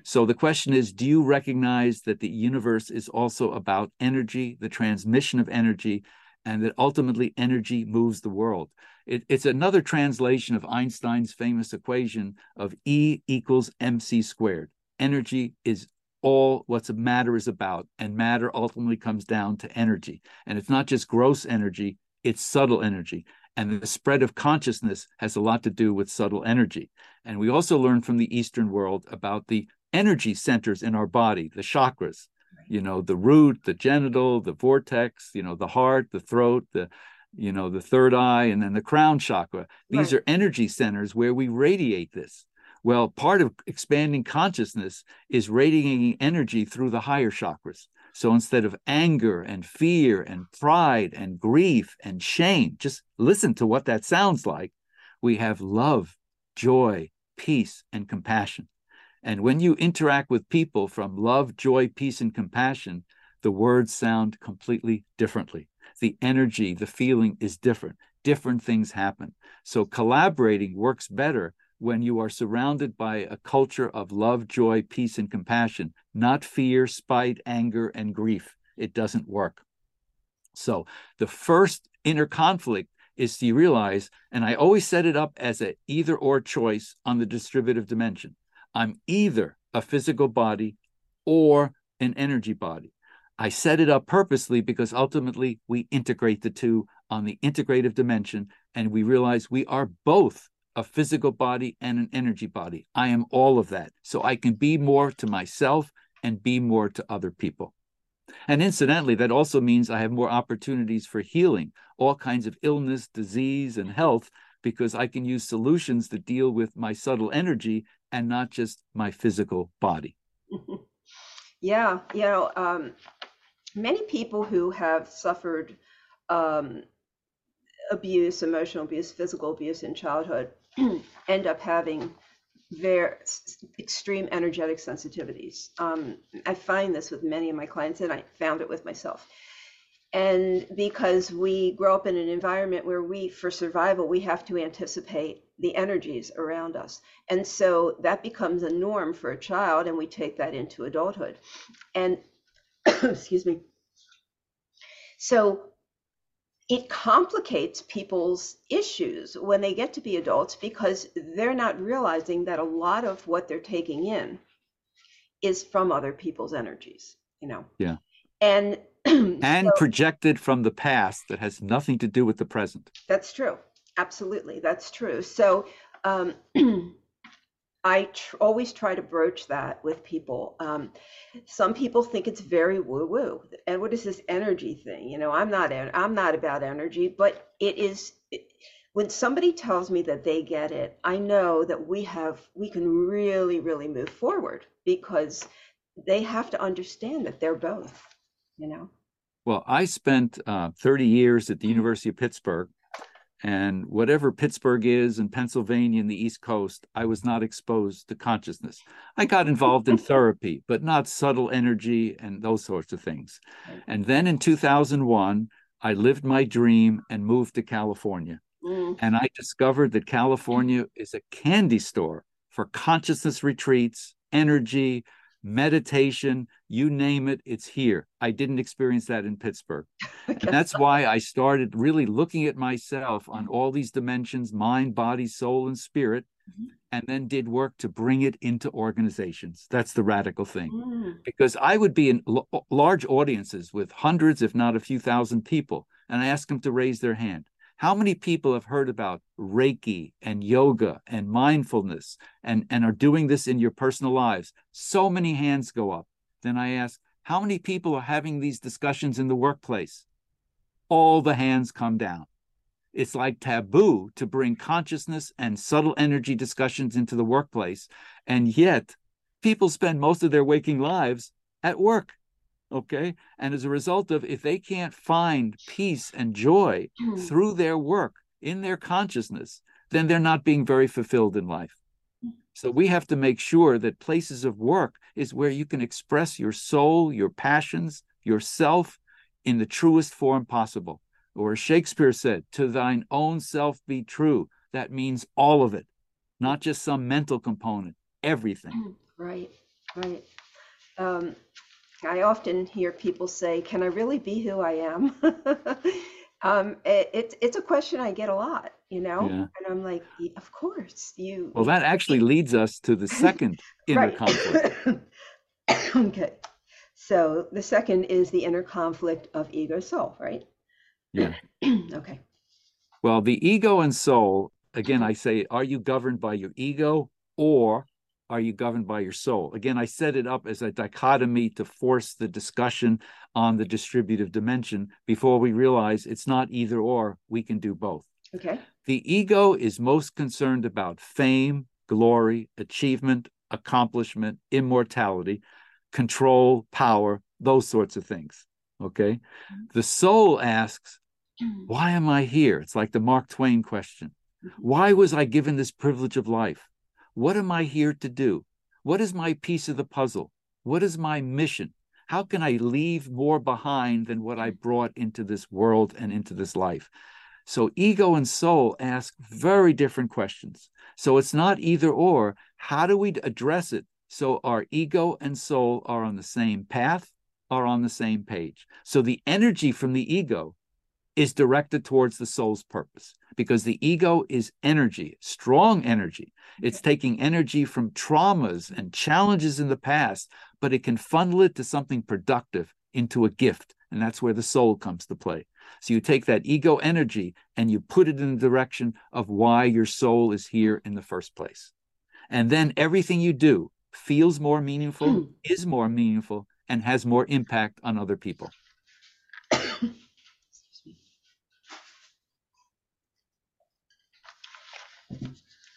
S2: So the question is do you recognize that the universe is also about energy, the transmission of energy, and that ultimately energy moves the world? It, it's another translation of Einstein's famous equation of E equals mc squared. Energy is all what matter is about, and matter ultimately comes down to energy. And it's not just gross energy, it's subtle energy. And the spread of consciousness has a lot to do with subtle energy. And we also learn from the Eastern world about the energy centers in our body, the chakras, you know, the root, the genital, the vortex, you know, the heart, the throat, the you know, the third eye, and then the crown chakra. These right. are energy centers where we radiate this. Well, part of expanding consciousness is radiating energy through the higher chakras. So instead of anger and fear and pride and grief and shame, just listen to what that sounds like. We have love, joy, peace, and compassion. And when you interact with people from love, joy, peace, and compassion, the words sound completely differently the energy, the feeling is different. Different things happen. So collaborating works better when you are surrounded by a culture of love, joy, peace, and compassion, not fear, spite, anger, and grief. It doesn't work. So the first inner conflict is to realize, and I always set it up as a either or choice on the distributive dimension. I'm either a physical body or an energy body. I set it up purposely because ultimately we integrate the two on the integrative dimension and we realize we are both a physical body and an energy body. I am all of that. So I can be more to myself and be more to other people. And incidentally, that also means I have more opportunities for healing, all kinds of illness, disease, and health, because I can use solutions that deal with my subtle energy and not just my physical body. *laughs*
S1: Yeah, you know, um, many people who have suffered um, abuse, emotional abuse, physical abuse in childhood *clears throat* end up having very extreme energetic sensitivities. Um, I find this with many of my clients, and I found it with myself. And because we grow up in an environment where we, for survival, we have to anticipate the energies around us. And so that becomes a norm for a child, and we take that into adulthood. And, *coughs* excuse me. So it complicates people's issues when they get to be adults because they're not realizing that a lot of what they're taking in is from other people's energies, you know?
S2: Yeah.
S1: And *clears throat*
S2: and so, projected from the past that has nothing to do with the present.
S1: That's true. Absolutely, that's true. So um, *clears throat* I tr- always try to broach that with people. Um, some people think it's very woo woo, and what is this energy thing? You know, I'm not I'm not about energy, but it is. It, when somebody tells me that they get it, I know that we have we can really really move forward because they have to understand that they're both, you know.
S2: Well, I spent uh, 30 years at the University of Pittsburgh, and whatever Pittsburgh is in Pennsylvania and the East Coast, I was not exposed to consciousness. I got involved in *laughs* therapy, but not subtle energy and those sorts of things. And then in 2001, I lived my dream and moved to California. Mm. And I discovered that California is a candy store for consciousness retreats, energy, meditation, you name it, it's here. I didn't experience that in Pittsburgh. *laughs* and that's why I started really looking at myself on all these dimensions mind, body, soul, and spirit, mm-hmm. and then did work to bring it into organizations. That's the radical thing. Mm. Because I would be in l- large audiences with hundreds, if not a few thousand people, and I ask them to raise their hand. How many people have heard about Reiki and yoga and mindfulness and, and are doing this in your personal lives? So many hands go up. Then I ask, how many people are having these discussions in the workplace? All the hands come down. It's like taboo to bring consciousness and subtle energy discussions into the workplace. And yet, people spend most of their waking lives at work okay? And as a result of if they can't find peace and joy mm. through their work in their consciousness then they're not being very fulfilled in life. So we have to make sure that places of work is where you can express your soul your passions yourself in the truest form possible. Or as shakespeare said to thine own self be true. That means all of it not just some mental component everything. Hmm.
S1: right right. Um, I often hear people say, "Can I really be who I am?" *laughs* um, it, it's it's a question I get a lot, you know, yeah. and I'm like, "Of course, you."
S2: Well, that actually leads us to the second *laughs* inner conflict. *coughs*
S1: okay, so the second is the inner conflict of ego soul, right?
S2: Yeah. *coughs*
S1: okay.
S2: Well, the ego and soul, again, I say, are you governed by your ego or are you governed by your soul? Again, I set it up as a dichotomy to force the discussion on the distributive dimension before we realize it's not either or, we can do both.
S1: Okay.
S2: The ego is most concerned about fame, glory, achievement, accomplishment, immortality, control, power, those sorts of things. Okay. Mm-hmm. The soul asks, Why am I here? It's like the Mark Twain question. Mm-hmm. Why was I given this privilege of life? What am I here to do? What is my piece of the puzzle? What is my mission? How can I leave more behind than what I brought into this world and into this life? So, ego and soul ask very different questions. So, it's not either or. How do we address it so our ego and soul are on the same path, are on the same page? So, the energy from the ego is directed towards the soul's purpose because the ego is energy, strong energy. It's taking energy from traumas and challenges in the past, but it can funnel it to something productive into a gift. And that's where the soul comes to play. So you take that ego energy and you put it in the direction of why your soul is here in the first place. And then everything you do feels more meaningful, hmm. is more meaningful, and has more impact on other people.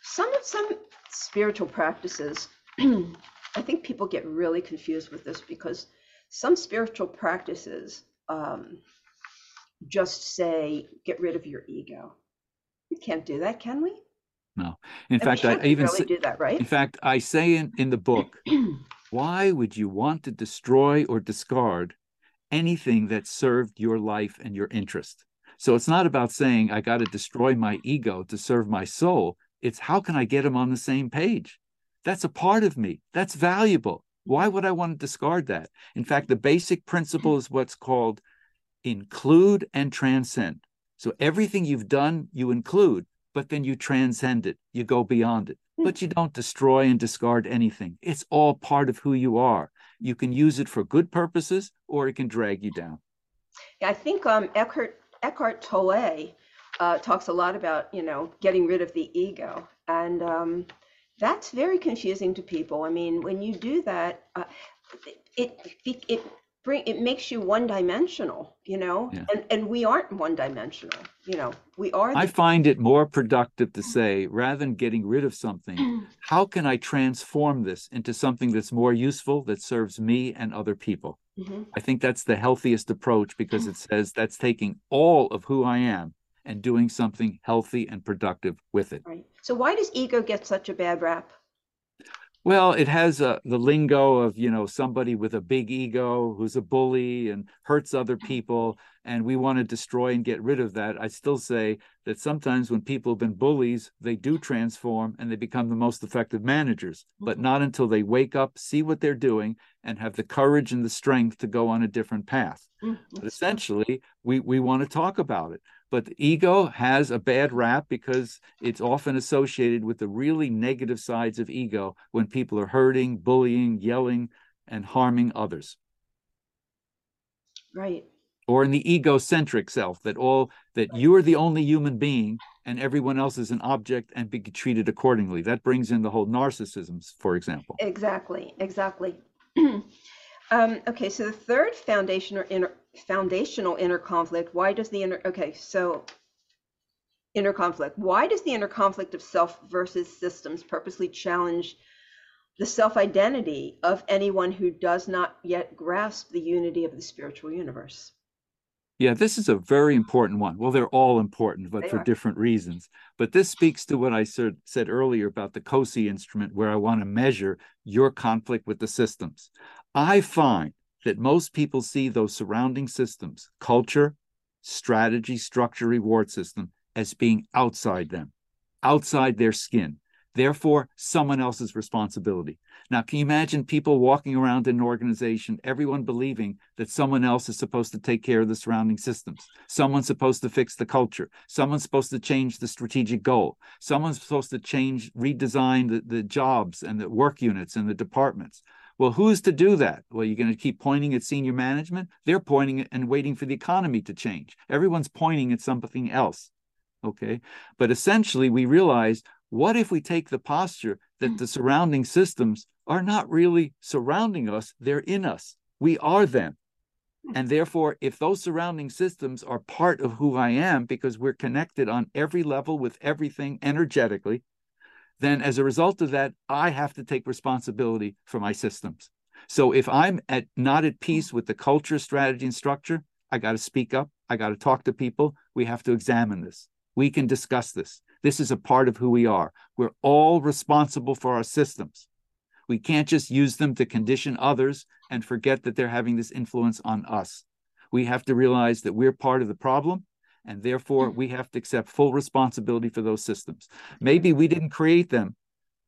S1: Some some spiritual practices *clears throat* i think people get really confused with this because some spiritual practices um, just say get rid of your ego. We can't do that can we?
S2: No. In and fact i even
S1: really say, do that right?
S2: in fact i say in, in the book *clears throat* why would you want to destroy or discard anything that served your life and your interest so it's not about saying i got to destroy my ego to serve my soul it's how can I get them on the same page? That's a part of me. That's valuable. Why would I want to discard that? In fact, the basic principle is what's called include and transcend. So everything you've done, you include, but then you transcend it. You go beyond it. But you don't destroy and discard anything. It's all part of who you are. You can use it for good purposes or it can drag you down.
S1: Yeah, I think um, Eckhart, Eckhart Tolle uh, talks a lot about you know getting rid of the ego, and um, that's very confusing to people. I mean, when you do that, uh, it, it it bring it makes you one dimensional you know
S2: Yeah.
S1: and and we aren't one dimensional you know we are
S2: I find it more productive to say, rather than getting rid of something, *clears throat* how can I transform this into something that's more useful that serves me and other people?
S1: Mhm.
S2: I think that's the healthiest approach because it says that's taking all of who I am and doing something healthy and productive with it.
S1: right so why does ego get such a bad rap
S2: Well, it has uh, the lingo of, you know, somebody with a big ego who's a bully and hurts other *laughs* people, and we want to destroy and get rid of that. I still say that sometimes when people have been bullies, they do transform and they become the most effective managers, but
S1: Mhm.
S2: not until they wake up, see what they're doing, and have the courage and the strength to go on a different path.
S1: Mm,
S2: But essentially, we, we want to talk about it. But the ego has a bad rap because it's often associated with the really negative sides of ego when people are hurting, bullying, yelling, and harming others.
S1: right
S2: Or in the egocentric self, that all that you're the only human being and everyone else is an object and be treated accordingly. That brings in the whole narcissism, for example.
S1: Exactly, exactly. *clears throat* um, okay, so the third foundation or inner foundational inner conflict. Why does the inner? Okay, so inner conflict. Why does the inner conflict of self versus systems purposely challenge the self identity of anyone who does not yet grasp the unity of the spiritual universe?
S2: Yeah, this is a very important one. Well, they're all important, but
S1: They
S2: for
S1: are.
S2: different reasons. But this speaks to what I said, said earlier about the KOCI instrument, where I want to measure your conflict with the systems. I find that most people see those surrounding systems, culture, strategy, structure, reward system, as being outside them, outside their skin. Therefore, someone else's responsibility. Now, can you imagine people walking around in an organization, everyone believing that someone else is supposed to take care of the surrounding systems? Someone's supposed to fix the culture. Someone's supposed to change the strategic goal. Someone's supposed to change, redesign the, the jobs and the work units and the departments. Well, who's to do that? Well, you're going to keep pointing at senior management? They're pointing and waiting for the economy to change. Everyone's pointing at something else. Okay. But essentially, we realize what if we take the posture that mm. the surrounding systems are not really surrounding us, they're in us. We are them. Hmm. And therefore, if those surrounding systems are part of who I am because we're connected on every level with everything energetically, then as a result of that, I have to take responsibility for my systems. So if I'm at not at peace with the culture, strategy, and structure, I got to speak up. I got to talk to people. We have to examine this. We can discuss this. This is a part of who we are. We're all responsible for our systems. We can't just use them to condition others and forget that they're having this influence on us. We have to realize that we're part of the problem, and therefore mm. we have to accept full responsibility for those systems. Maybe we didn't create them,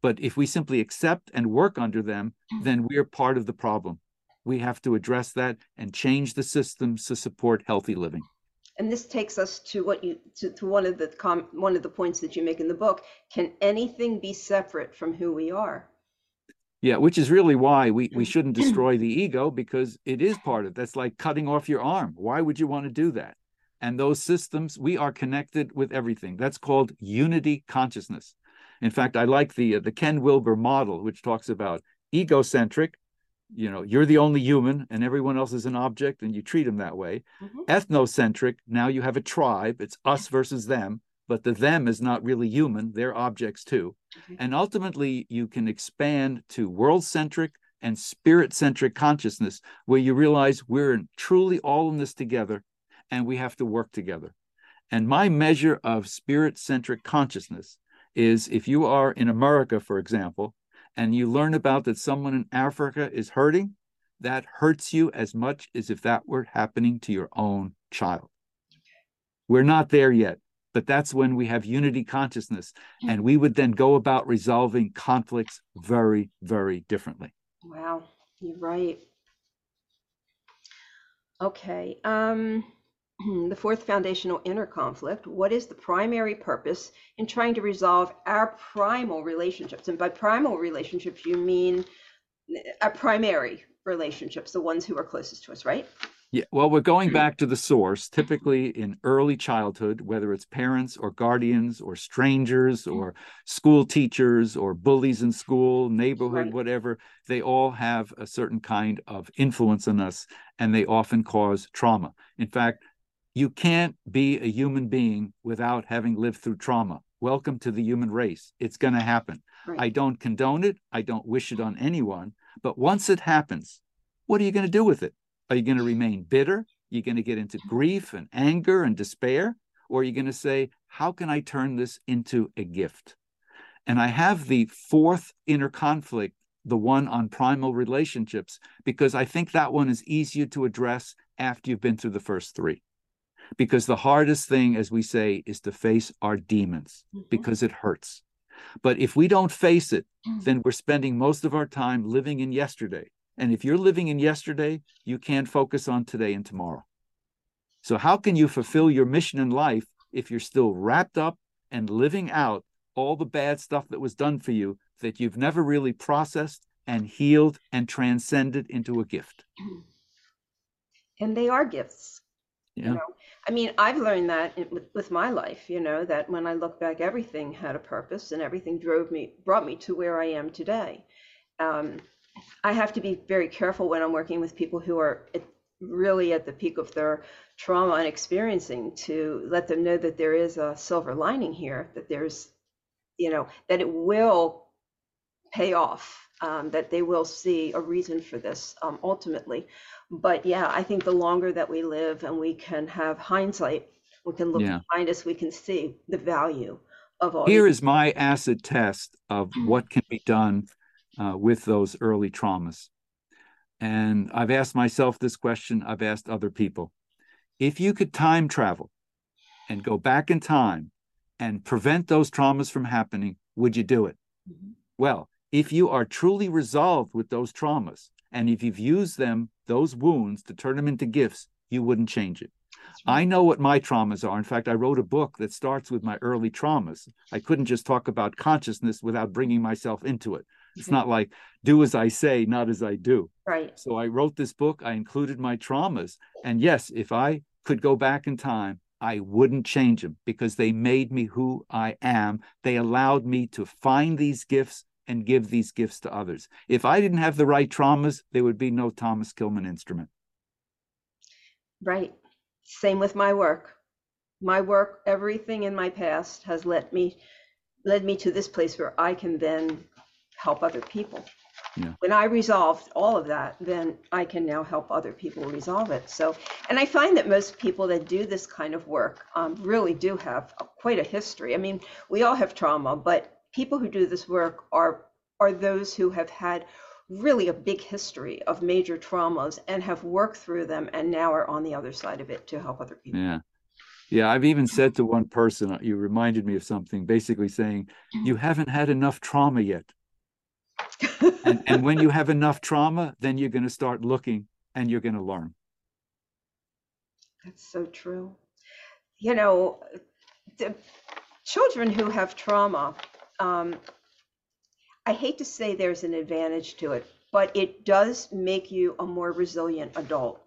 S2: but if we simply accept and work under them, mm. then we're part of the problem. We have to address that and change the systems to support healthy living.
S1: And this takes us to what you to, to one of the com, one of the points that you make in the book. Can anything be separate from who we are?
S2: Yeah, which is really why we, we mm. shouldn't destroy the ego because it is part of that's like cutting off your arm. Why would you want to do that? And those systems, we are connected with everything. That's called unity consciousness. In fact, I like the uh, the Ken Wilber model, which talks about egocentric. You know, you're the only human, and everyone else is an object, and you treat them that way.
S1: Mhm.
S2: Ethnocentric. Now you have a tribe. It's us versus them, but the them is not really human. They're objects too.
S1: Okay.
S2: And ultimately, you can expand to world centric and spirit centric consciousness, where you realize we're truly all in this together and we have to work together. And my measure of spirit centric consciousness is if you are in America, for example, and you learn about that someone in Africa is hurting, that hurts you as much as if that were happening to your own child. We're not there yet, but that's when we have unity consciousness, and we would then go about resolving conflicts very, very differently.
S1: Wow, you're right. Okay. Um, Hmm, the fourth foundational inner conflict. What is the primary purpose in trying to resolve our primal relationships? And by primal relationships, you mean uh, our primary relationships, the ones who are closest to us, right?
S2: Yeah, well, we're going hmm. back to the source, typically in early childhood, whether it's parents or guardians or strangers hmm. or school teachers or bullies in school, neighborhood,
S1: Right.
S2: whatever, they all have a certain kind of influence on us and they often cause trauma. In fact, you can't be a human being without having lived through trauma. Welcome to the human race. It's going to happen.
S1: Right.
S2: I don't condone it. I don't wish it on anyone. But once it happens, what are you going to do with it? Are you going to remain bitter? Are you going to get into grief and anger and despair? Or are you going to say, how can I turn this into a gift? And I have the fourth inner conflict, the one on primal relationships, because I think that one is easier to address after you've been through the first three. Because the hardest thing, as we say, is to face our demons
S1: Mhm.
S2: because it hurts. But if we don't face it,
S1: Mm.
S2: then we're spending most of our time living in yesterday. And if you're living in yesterday, you can't focus on today and tomorrow. So, how can you fulfill your mission in life if you're still wrapped up and living out all the bad stuff that was done for you that you've never really processed and healed and transcended into a gift?
S1: and they are gifts
S2: Yeah.
S1: you know i mean i've learned that with my life you know that when i look back everything had a purpose and everything drove me brought me to where i am today. Um, i have to be very careful when i'm working with people who are at, really at the peak of their trauma and experiencing to let them know that there is a silver lining here that there's you know that it will pay off um, that they will see a reason for this um, ultimately but yeah i think the longer that we live and we can have hindsight we can look
S2: Yeah.
S1: behind us we can see the value of all
S2: Here
S1: these-
S2: is my acid test of what can be done uh, with those early traumas. And I've asked myself this question, I've asked other people. If you could time travel and go back in time and prevent those traumas from happening, would you do it?
S1: Mhm.
S2: Well, if you are truly resolved with those traumas and if you've used them, those wounds, to turn them into gifts, you wouldn't change it. I know what my traumas are. In fact, I wrote a book that starts with my early traumas. I couldn't just talk about consciousness without bringing myself into it. It's mm-hmm. not like do as I say, not as I do.
S1: right
S2: So I wrote this book. I included my traumas. And yes, if I could go back in time, I wouldn't change them because they made me who I am. They allowed me to find these gifts and give these gifts to others. If I didn't have the right traumas, there would be no Thomas Kilmann instrument.
S1: right same with my work my work everything in my past has led me led me to this place where i can then help other people
S2: Yeah.
S1: when i resolved all of that then i can now help other people resolve it so and i find that most people that do this kind of work um, really do have a, quite a history i mean we all have trauma but people who do this work are are those who have had really a big history of major traumas and have worked through them and now are on the other side of it to help other people.
S2: Yeah. Yeah. I've even said to one person, uh, you reminded me of something, basically saying, you haven't had enough trauma yet. *laughs* And, and when you have enough trauma, then you're going to start looking and you're going to learn.
S1: That's so true. You know, the children who have trauma, um, I hate to say there's an advantage to it, but it does make you a more resilient adult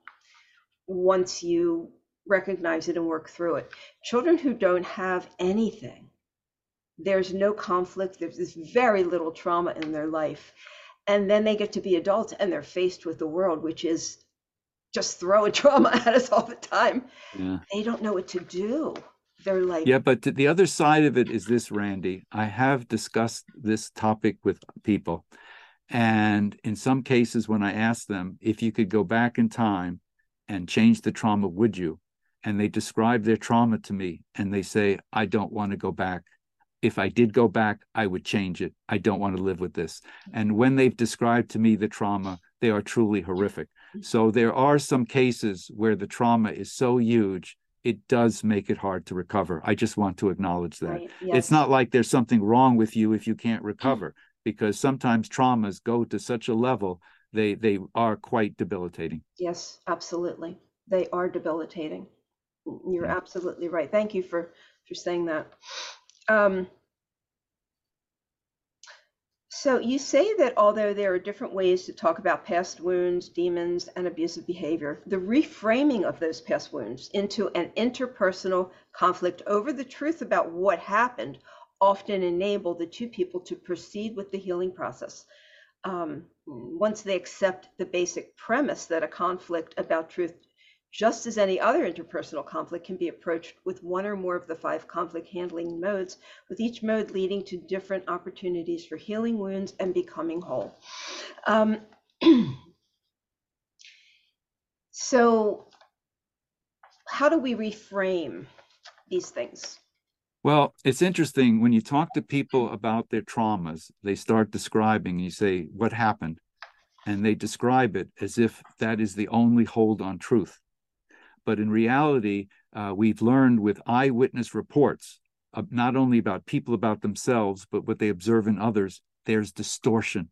S1: once you recognize it and work through it. Children who don't have anything, there's no conflict, there's very little trauma in their life. And then they get to be adults and they're faced with the world, which is just throwing *laughs* trauma at us all the time.
S2: Yeah.
S1: They don't know what to do. They're like,
S2: Yeah, but the other side of it is this, Randy. I have discussed this topic with people. And in some cases, when I ask them if you could go back in time and change the trauma, would you? And they describe their trauma to me and they say, I don't want to go back. If I did go back, I would change it. I don't want to live with this. And when they've described to me the trauma, they are truly horrific. So there are some cases where the trauma is so huge it does make it hard to recover. I just want to acknowledge that.
S1: right,
S2: It's not like there's something wrong with you if you can't recover, because sometimes traumas go to such a level they they are quite debilitating.
S1: yes, absolutely. They are debilitating. You're
S2: Yeah.
S1: absolutely right. Thank you for for saying that. Um, So you say that although there are different ways to talk about past wounds, demons, and abusive behavior, the reframing of those past wounds into an interpersonal conflict over the truth about what happened often enable the two people to proceed with the healing process. Um, once they accept the basic premise that a conflict about truth just as any other interpersonal conflict can be approached with one or more of the five conflict handling modes, with each mode leading to different opportunities for healing wounds and becoming whole. Um, *clears throat* so, how do we reframe these things?
S2: Well, it's interesting when you talk to people about their traumas, they start describing, you say, What happened? And they describe it as if that is the only hold on truth. But in reality, uh, we've learned with eyewitness reports, uh, not only about people about themselves, but what they observe in others, there's distortion.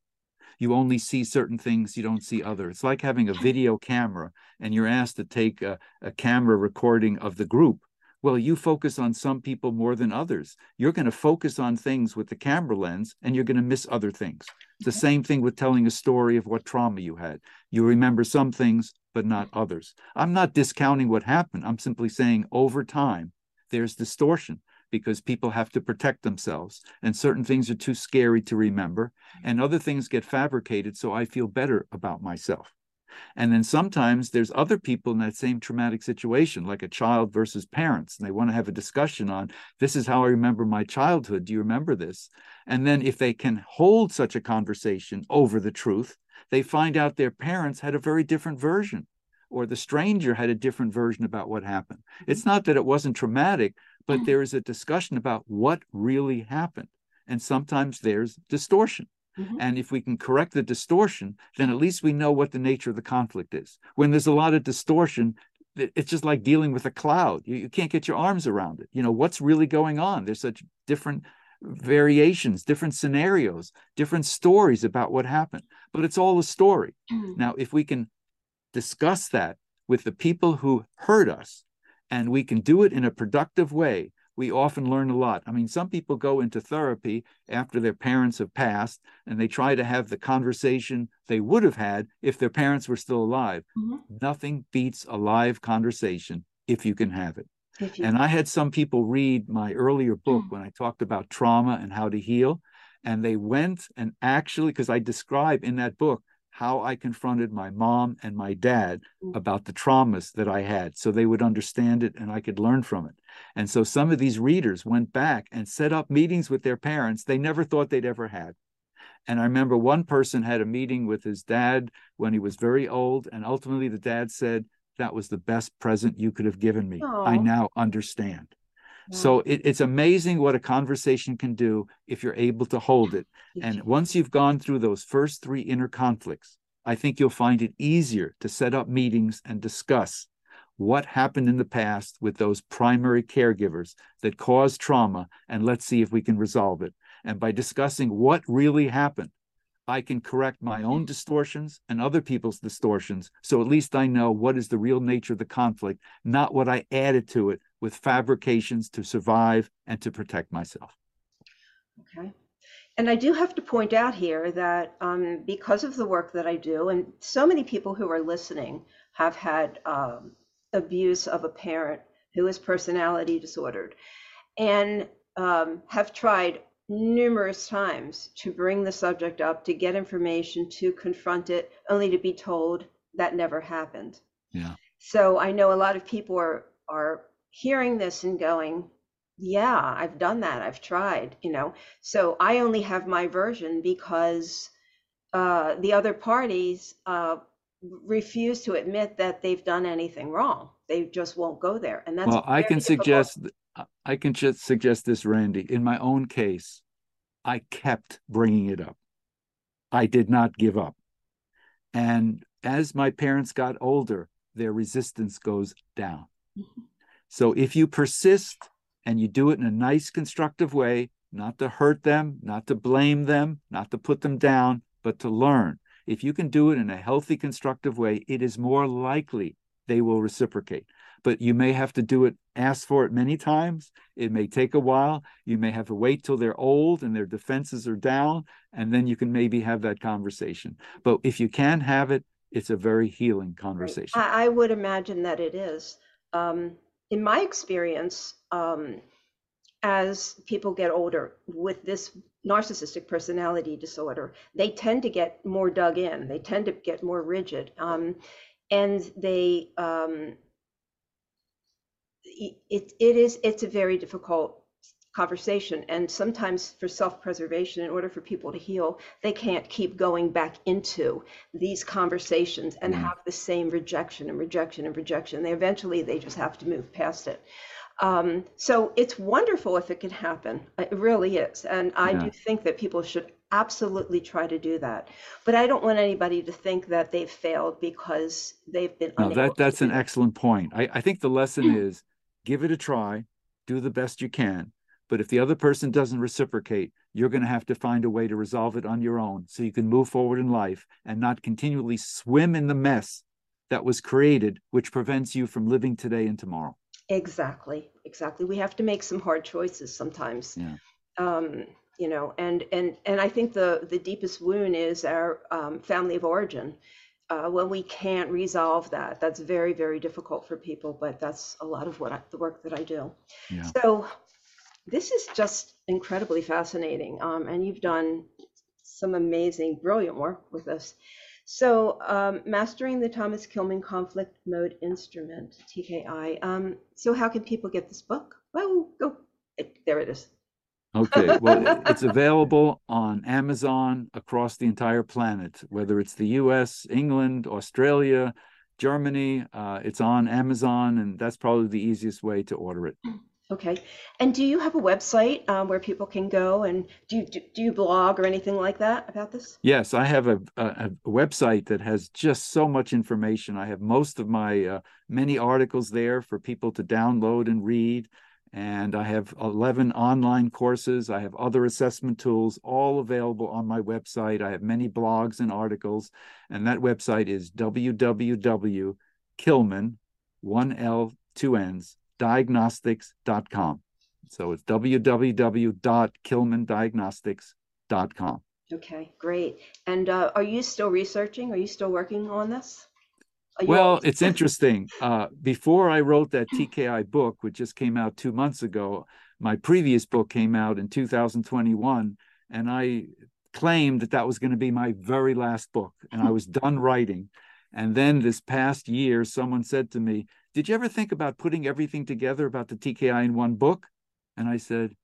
S2: You only see certain things, you don't see others. It's like having a video camera and you're asked to take a, a camera recording of the group. Well, you focus on some people more than others. You're going to focus on things with the camera lens and you're going to miss other things. The same thing with telling a story of what trauma you had. You remember some things, but not mm-hmm. others. I'm not discounting what happened. I'm simply saying over time, there's distortion because people have to protect themselves and certain things are too scary to remember and mm-hmm. other things get fabricated so I feel better about myself. And then sometimes there's other people in that same traumatic situation, like a child versus parents, and they want to have a discussion on this is how I remember my childhood. Do you remember this? And then if they can hold such a conversation over the truth, they find out their parents had a very different version or the stranger had a different version about what happened. It's not that it wasn't traumatic, but mm. there is a discussion about what really happened. And sometimes there's distortion. Mm-hmm. And if we can correct the distortion, then at least we know what the nature of the conflict is. When there's a lot of distortion, it's just like dealing with a cloud. You, you can't get your arms around it. You know, what's really going on? There's such different variations, different scenarios, different stories about what happened. But it's all a story. Mm-hmm. Now, if we can discuss that with the people who hurt us and we can do it in a productive way, we often learn a lot. I mean, some people go into therapy after their parents have passed and they try to have the conversation they would have had if their parents were still alive. Mm-hmm. Nothing beats a live conversation if you can have it. You... And I had some people read my earlier book mm-hmm. when I talked about trauma and how to heal. And they went and actually, because I describe in that book how I confronted my mom and my dad mm. about the traumas that I had so they would understand it and I could learn from it. And so some of these readers went back and set up meetings with their parents they never thought they'd ever had. And I remember one person had a meeting with his dad when he was very old. And ultimately, the dad said, That was the best present you could have given me. Aww. I now understand. So it, it's amazing what a conversation can do if you're able to hold it. And once you've gone through those first three inner conflicts, I think you'll find it easier to set up meetings and discuss what happened in the past with those primary caregivers that caused trauma, and let's see if we can resolve it. And by discussing what really happened, I can correct my mm-hmm. own distortions and other people's distortions. So at least I know what is the real nature of the conflict, not what I added to it with fabrications to survive and to protect myself.
S1: Okay. And I do have to point out here that um, because of the work that I do, and so many people who are listening have had um, abuse of a parent who is personality disordered and um, have tried numerous times to bring the subject up, to get information, to confront it, only to be told that never happened.
S2: Yeah.
S1: So I know a lot of people are are hearing this and going, yeah, I've done that. I've tried, you know. So I only have my version because uh, the other parties uh, refuse to admit that they've done anything wrong. They just won't go there, and that's
S2: well. I can difficult. suggest. I can just suggest this, Randy. In my own case, I kept bringing it up. I did not give up, and as my parents got older, their resistance goes down. *laughs* So if you persist and you do it in a nice, constructive way, not to hurt them, not to blame them, not to put them down, but to learn if you can do it in a healthy, constructive way, it is more likely they will reciprocate. but you may have to do it, ask for it many times. It may take a while. You may have to wait till they're old and their defenses are down, and then you can maybe have that conversation. But if you can have it, it's a very healing conversation.
S1: I, I would imagine that it is. Um, in my experience, um, as people get older with this narcissistic personality disorder, they tend to get more dug in. They tend to get more rigid, um, and they um, it it is it's a very difficult conversation and sometimes for self-preservation in order for people to heal they can't keep going back into these conversations and
S2: Yeah.
S1: have the same rejection and rejection and rejection they eventually they just have to move past it um, so it's wonderful if it can happen. It really is. And I
S2: Yeah.
S1: do think that people should absolutely try to do that. But I don't want anybody to think that they've failed because they've been
S2: No, that that's an excellent point. I, I think the lesson *clears throat* is give it a try, do the best you can. But if the other person doesn't reciprocate, you're going to have to find a way to resolve it on your own so you can move forward in life and not continually swim in the mess that was created, which prevents you from living today and tomorrow.
S1: Exactly, exactly. We have to make some hard choices sometimes.
S2: Yeah.
S1: Um, you know, and and and I think the the deepest wound is our um, family of origin. Uh, when we can't resolve that, that's very very difficult for people. But that's a lot of what I, the work that I do.
S2: Yeah.
S1: So this is just incredibly fascinating, um, and you've done some amazing, brilliant work with us. So, um, mastering the Thomas Kilmann conflict mode instrument, TKI. Um, so, how can people get this book? Oh, go. There it is.
S2: Okay, *laughs* well, it's available on Amazon across the entire planet, whether it's the US, England, Australia, Germany. Uh, it's on Amazon, and that's probably the easiest way to order it.
S1: Okay. And do you have a website um, where people can go and do you, do, do you blog or anything like that about this?
S2: Yes, I have a, a, a website that has just so much information. I have most of my uh, many articles there for people to download and read. And I have 11 online courses. I have other assessment tools, all available on my website. I have many blogs and articles. And that website is www.kilmann, one L, two N's, diagnostics.com. So it's www.kilmanndiagnostics.com.
S1: Okay, great. And uh, are you still researching? Are you still working on this?
S2: Well, it's interesting. *laughs* Uh, before I wrote that TKI book, which just came out two months ago, my previous book came out in 2021, and I claimed that that was going to be my very last book, and I was done writing. And then this past year, someone said to me, Did you ever think about putting everything together about the TKI in one book? And I said,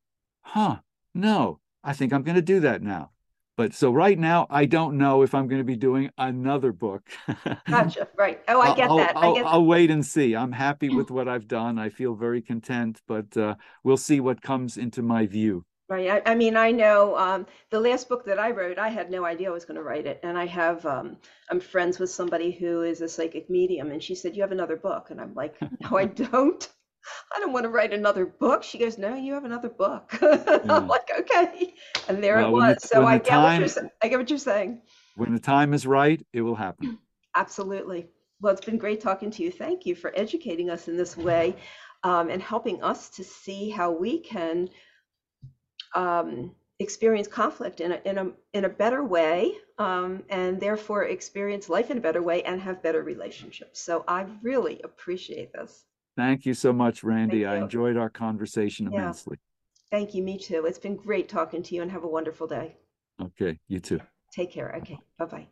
S2: Huh, no, I think I'm going to do that now. But so right now, I don't know if I'm going to be doing another book. *laughs*
S1: Gotcha. Right. Oh, I get
S2: I'll,
S1: that. I
S2: I'll,
S1: get.
S2: I'll wait and see. I'm happy *laughs* with what I've done. I feel very content, but uh, we'll see what comes into my view.
S1: Right. I, I mean, I know um, the last book that I wrote, I had no idea I was going to write it. And I have, um, I'm friends with somebody who is a psychic medium, and she said, You have another book. And I'm like, *laughs* No, I don't. I don't want to write another book. She goes, No, you have another book. *laughs* I'm like, Okay. And there it
S2: Well, the-
S1: was. So I
S2: the
S1: get what you're, I get what you're saying.
S2: When the time is right, it will happen. *clears throat*
S1: Absolutely. Well, it's been great talking to you. Thank you for educating us in this way um, and helping us to see how we can um, experience conflict in a, in a, in a better way um, and therefore experience life in a better way and have better relationships. So I really appreciate this.
S2: Thank you so much, Randy. I enjoyed our conversation
S1: Yeah.
S2: immensely.
S1: Thank you. Me too. It's been great talking to you and have a wonderful day.
S2: Okay, you too.
S1: Take care. Okay. Bye bye.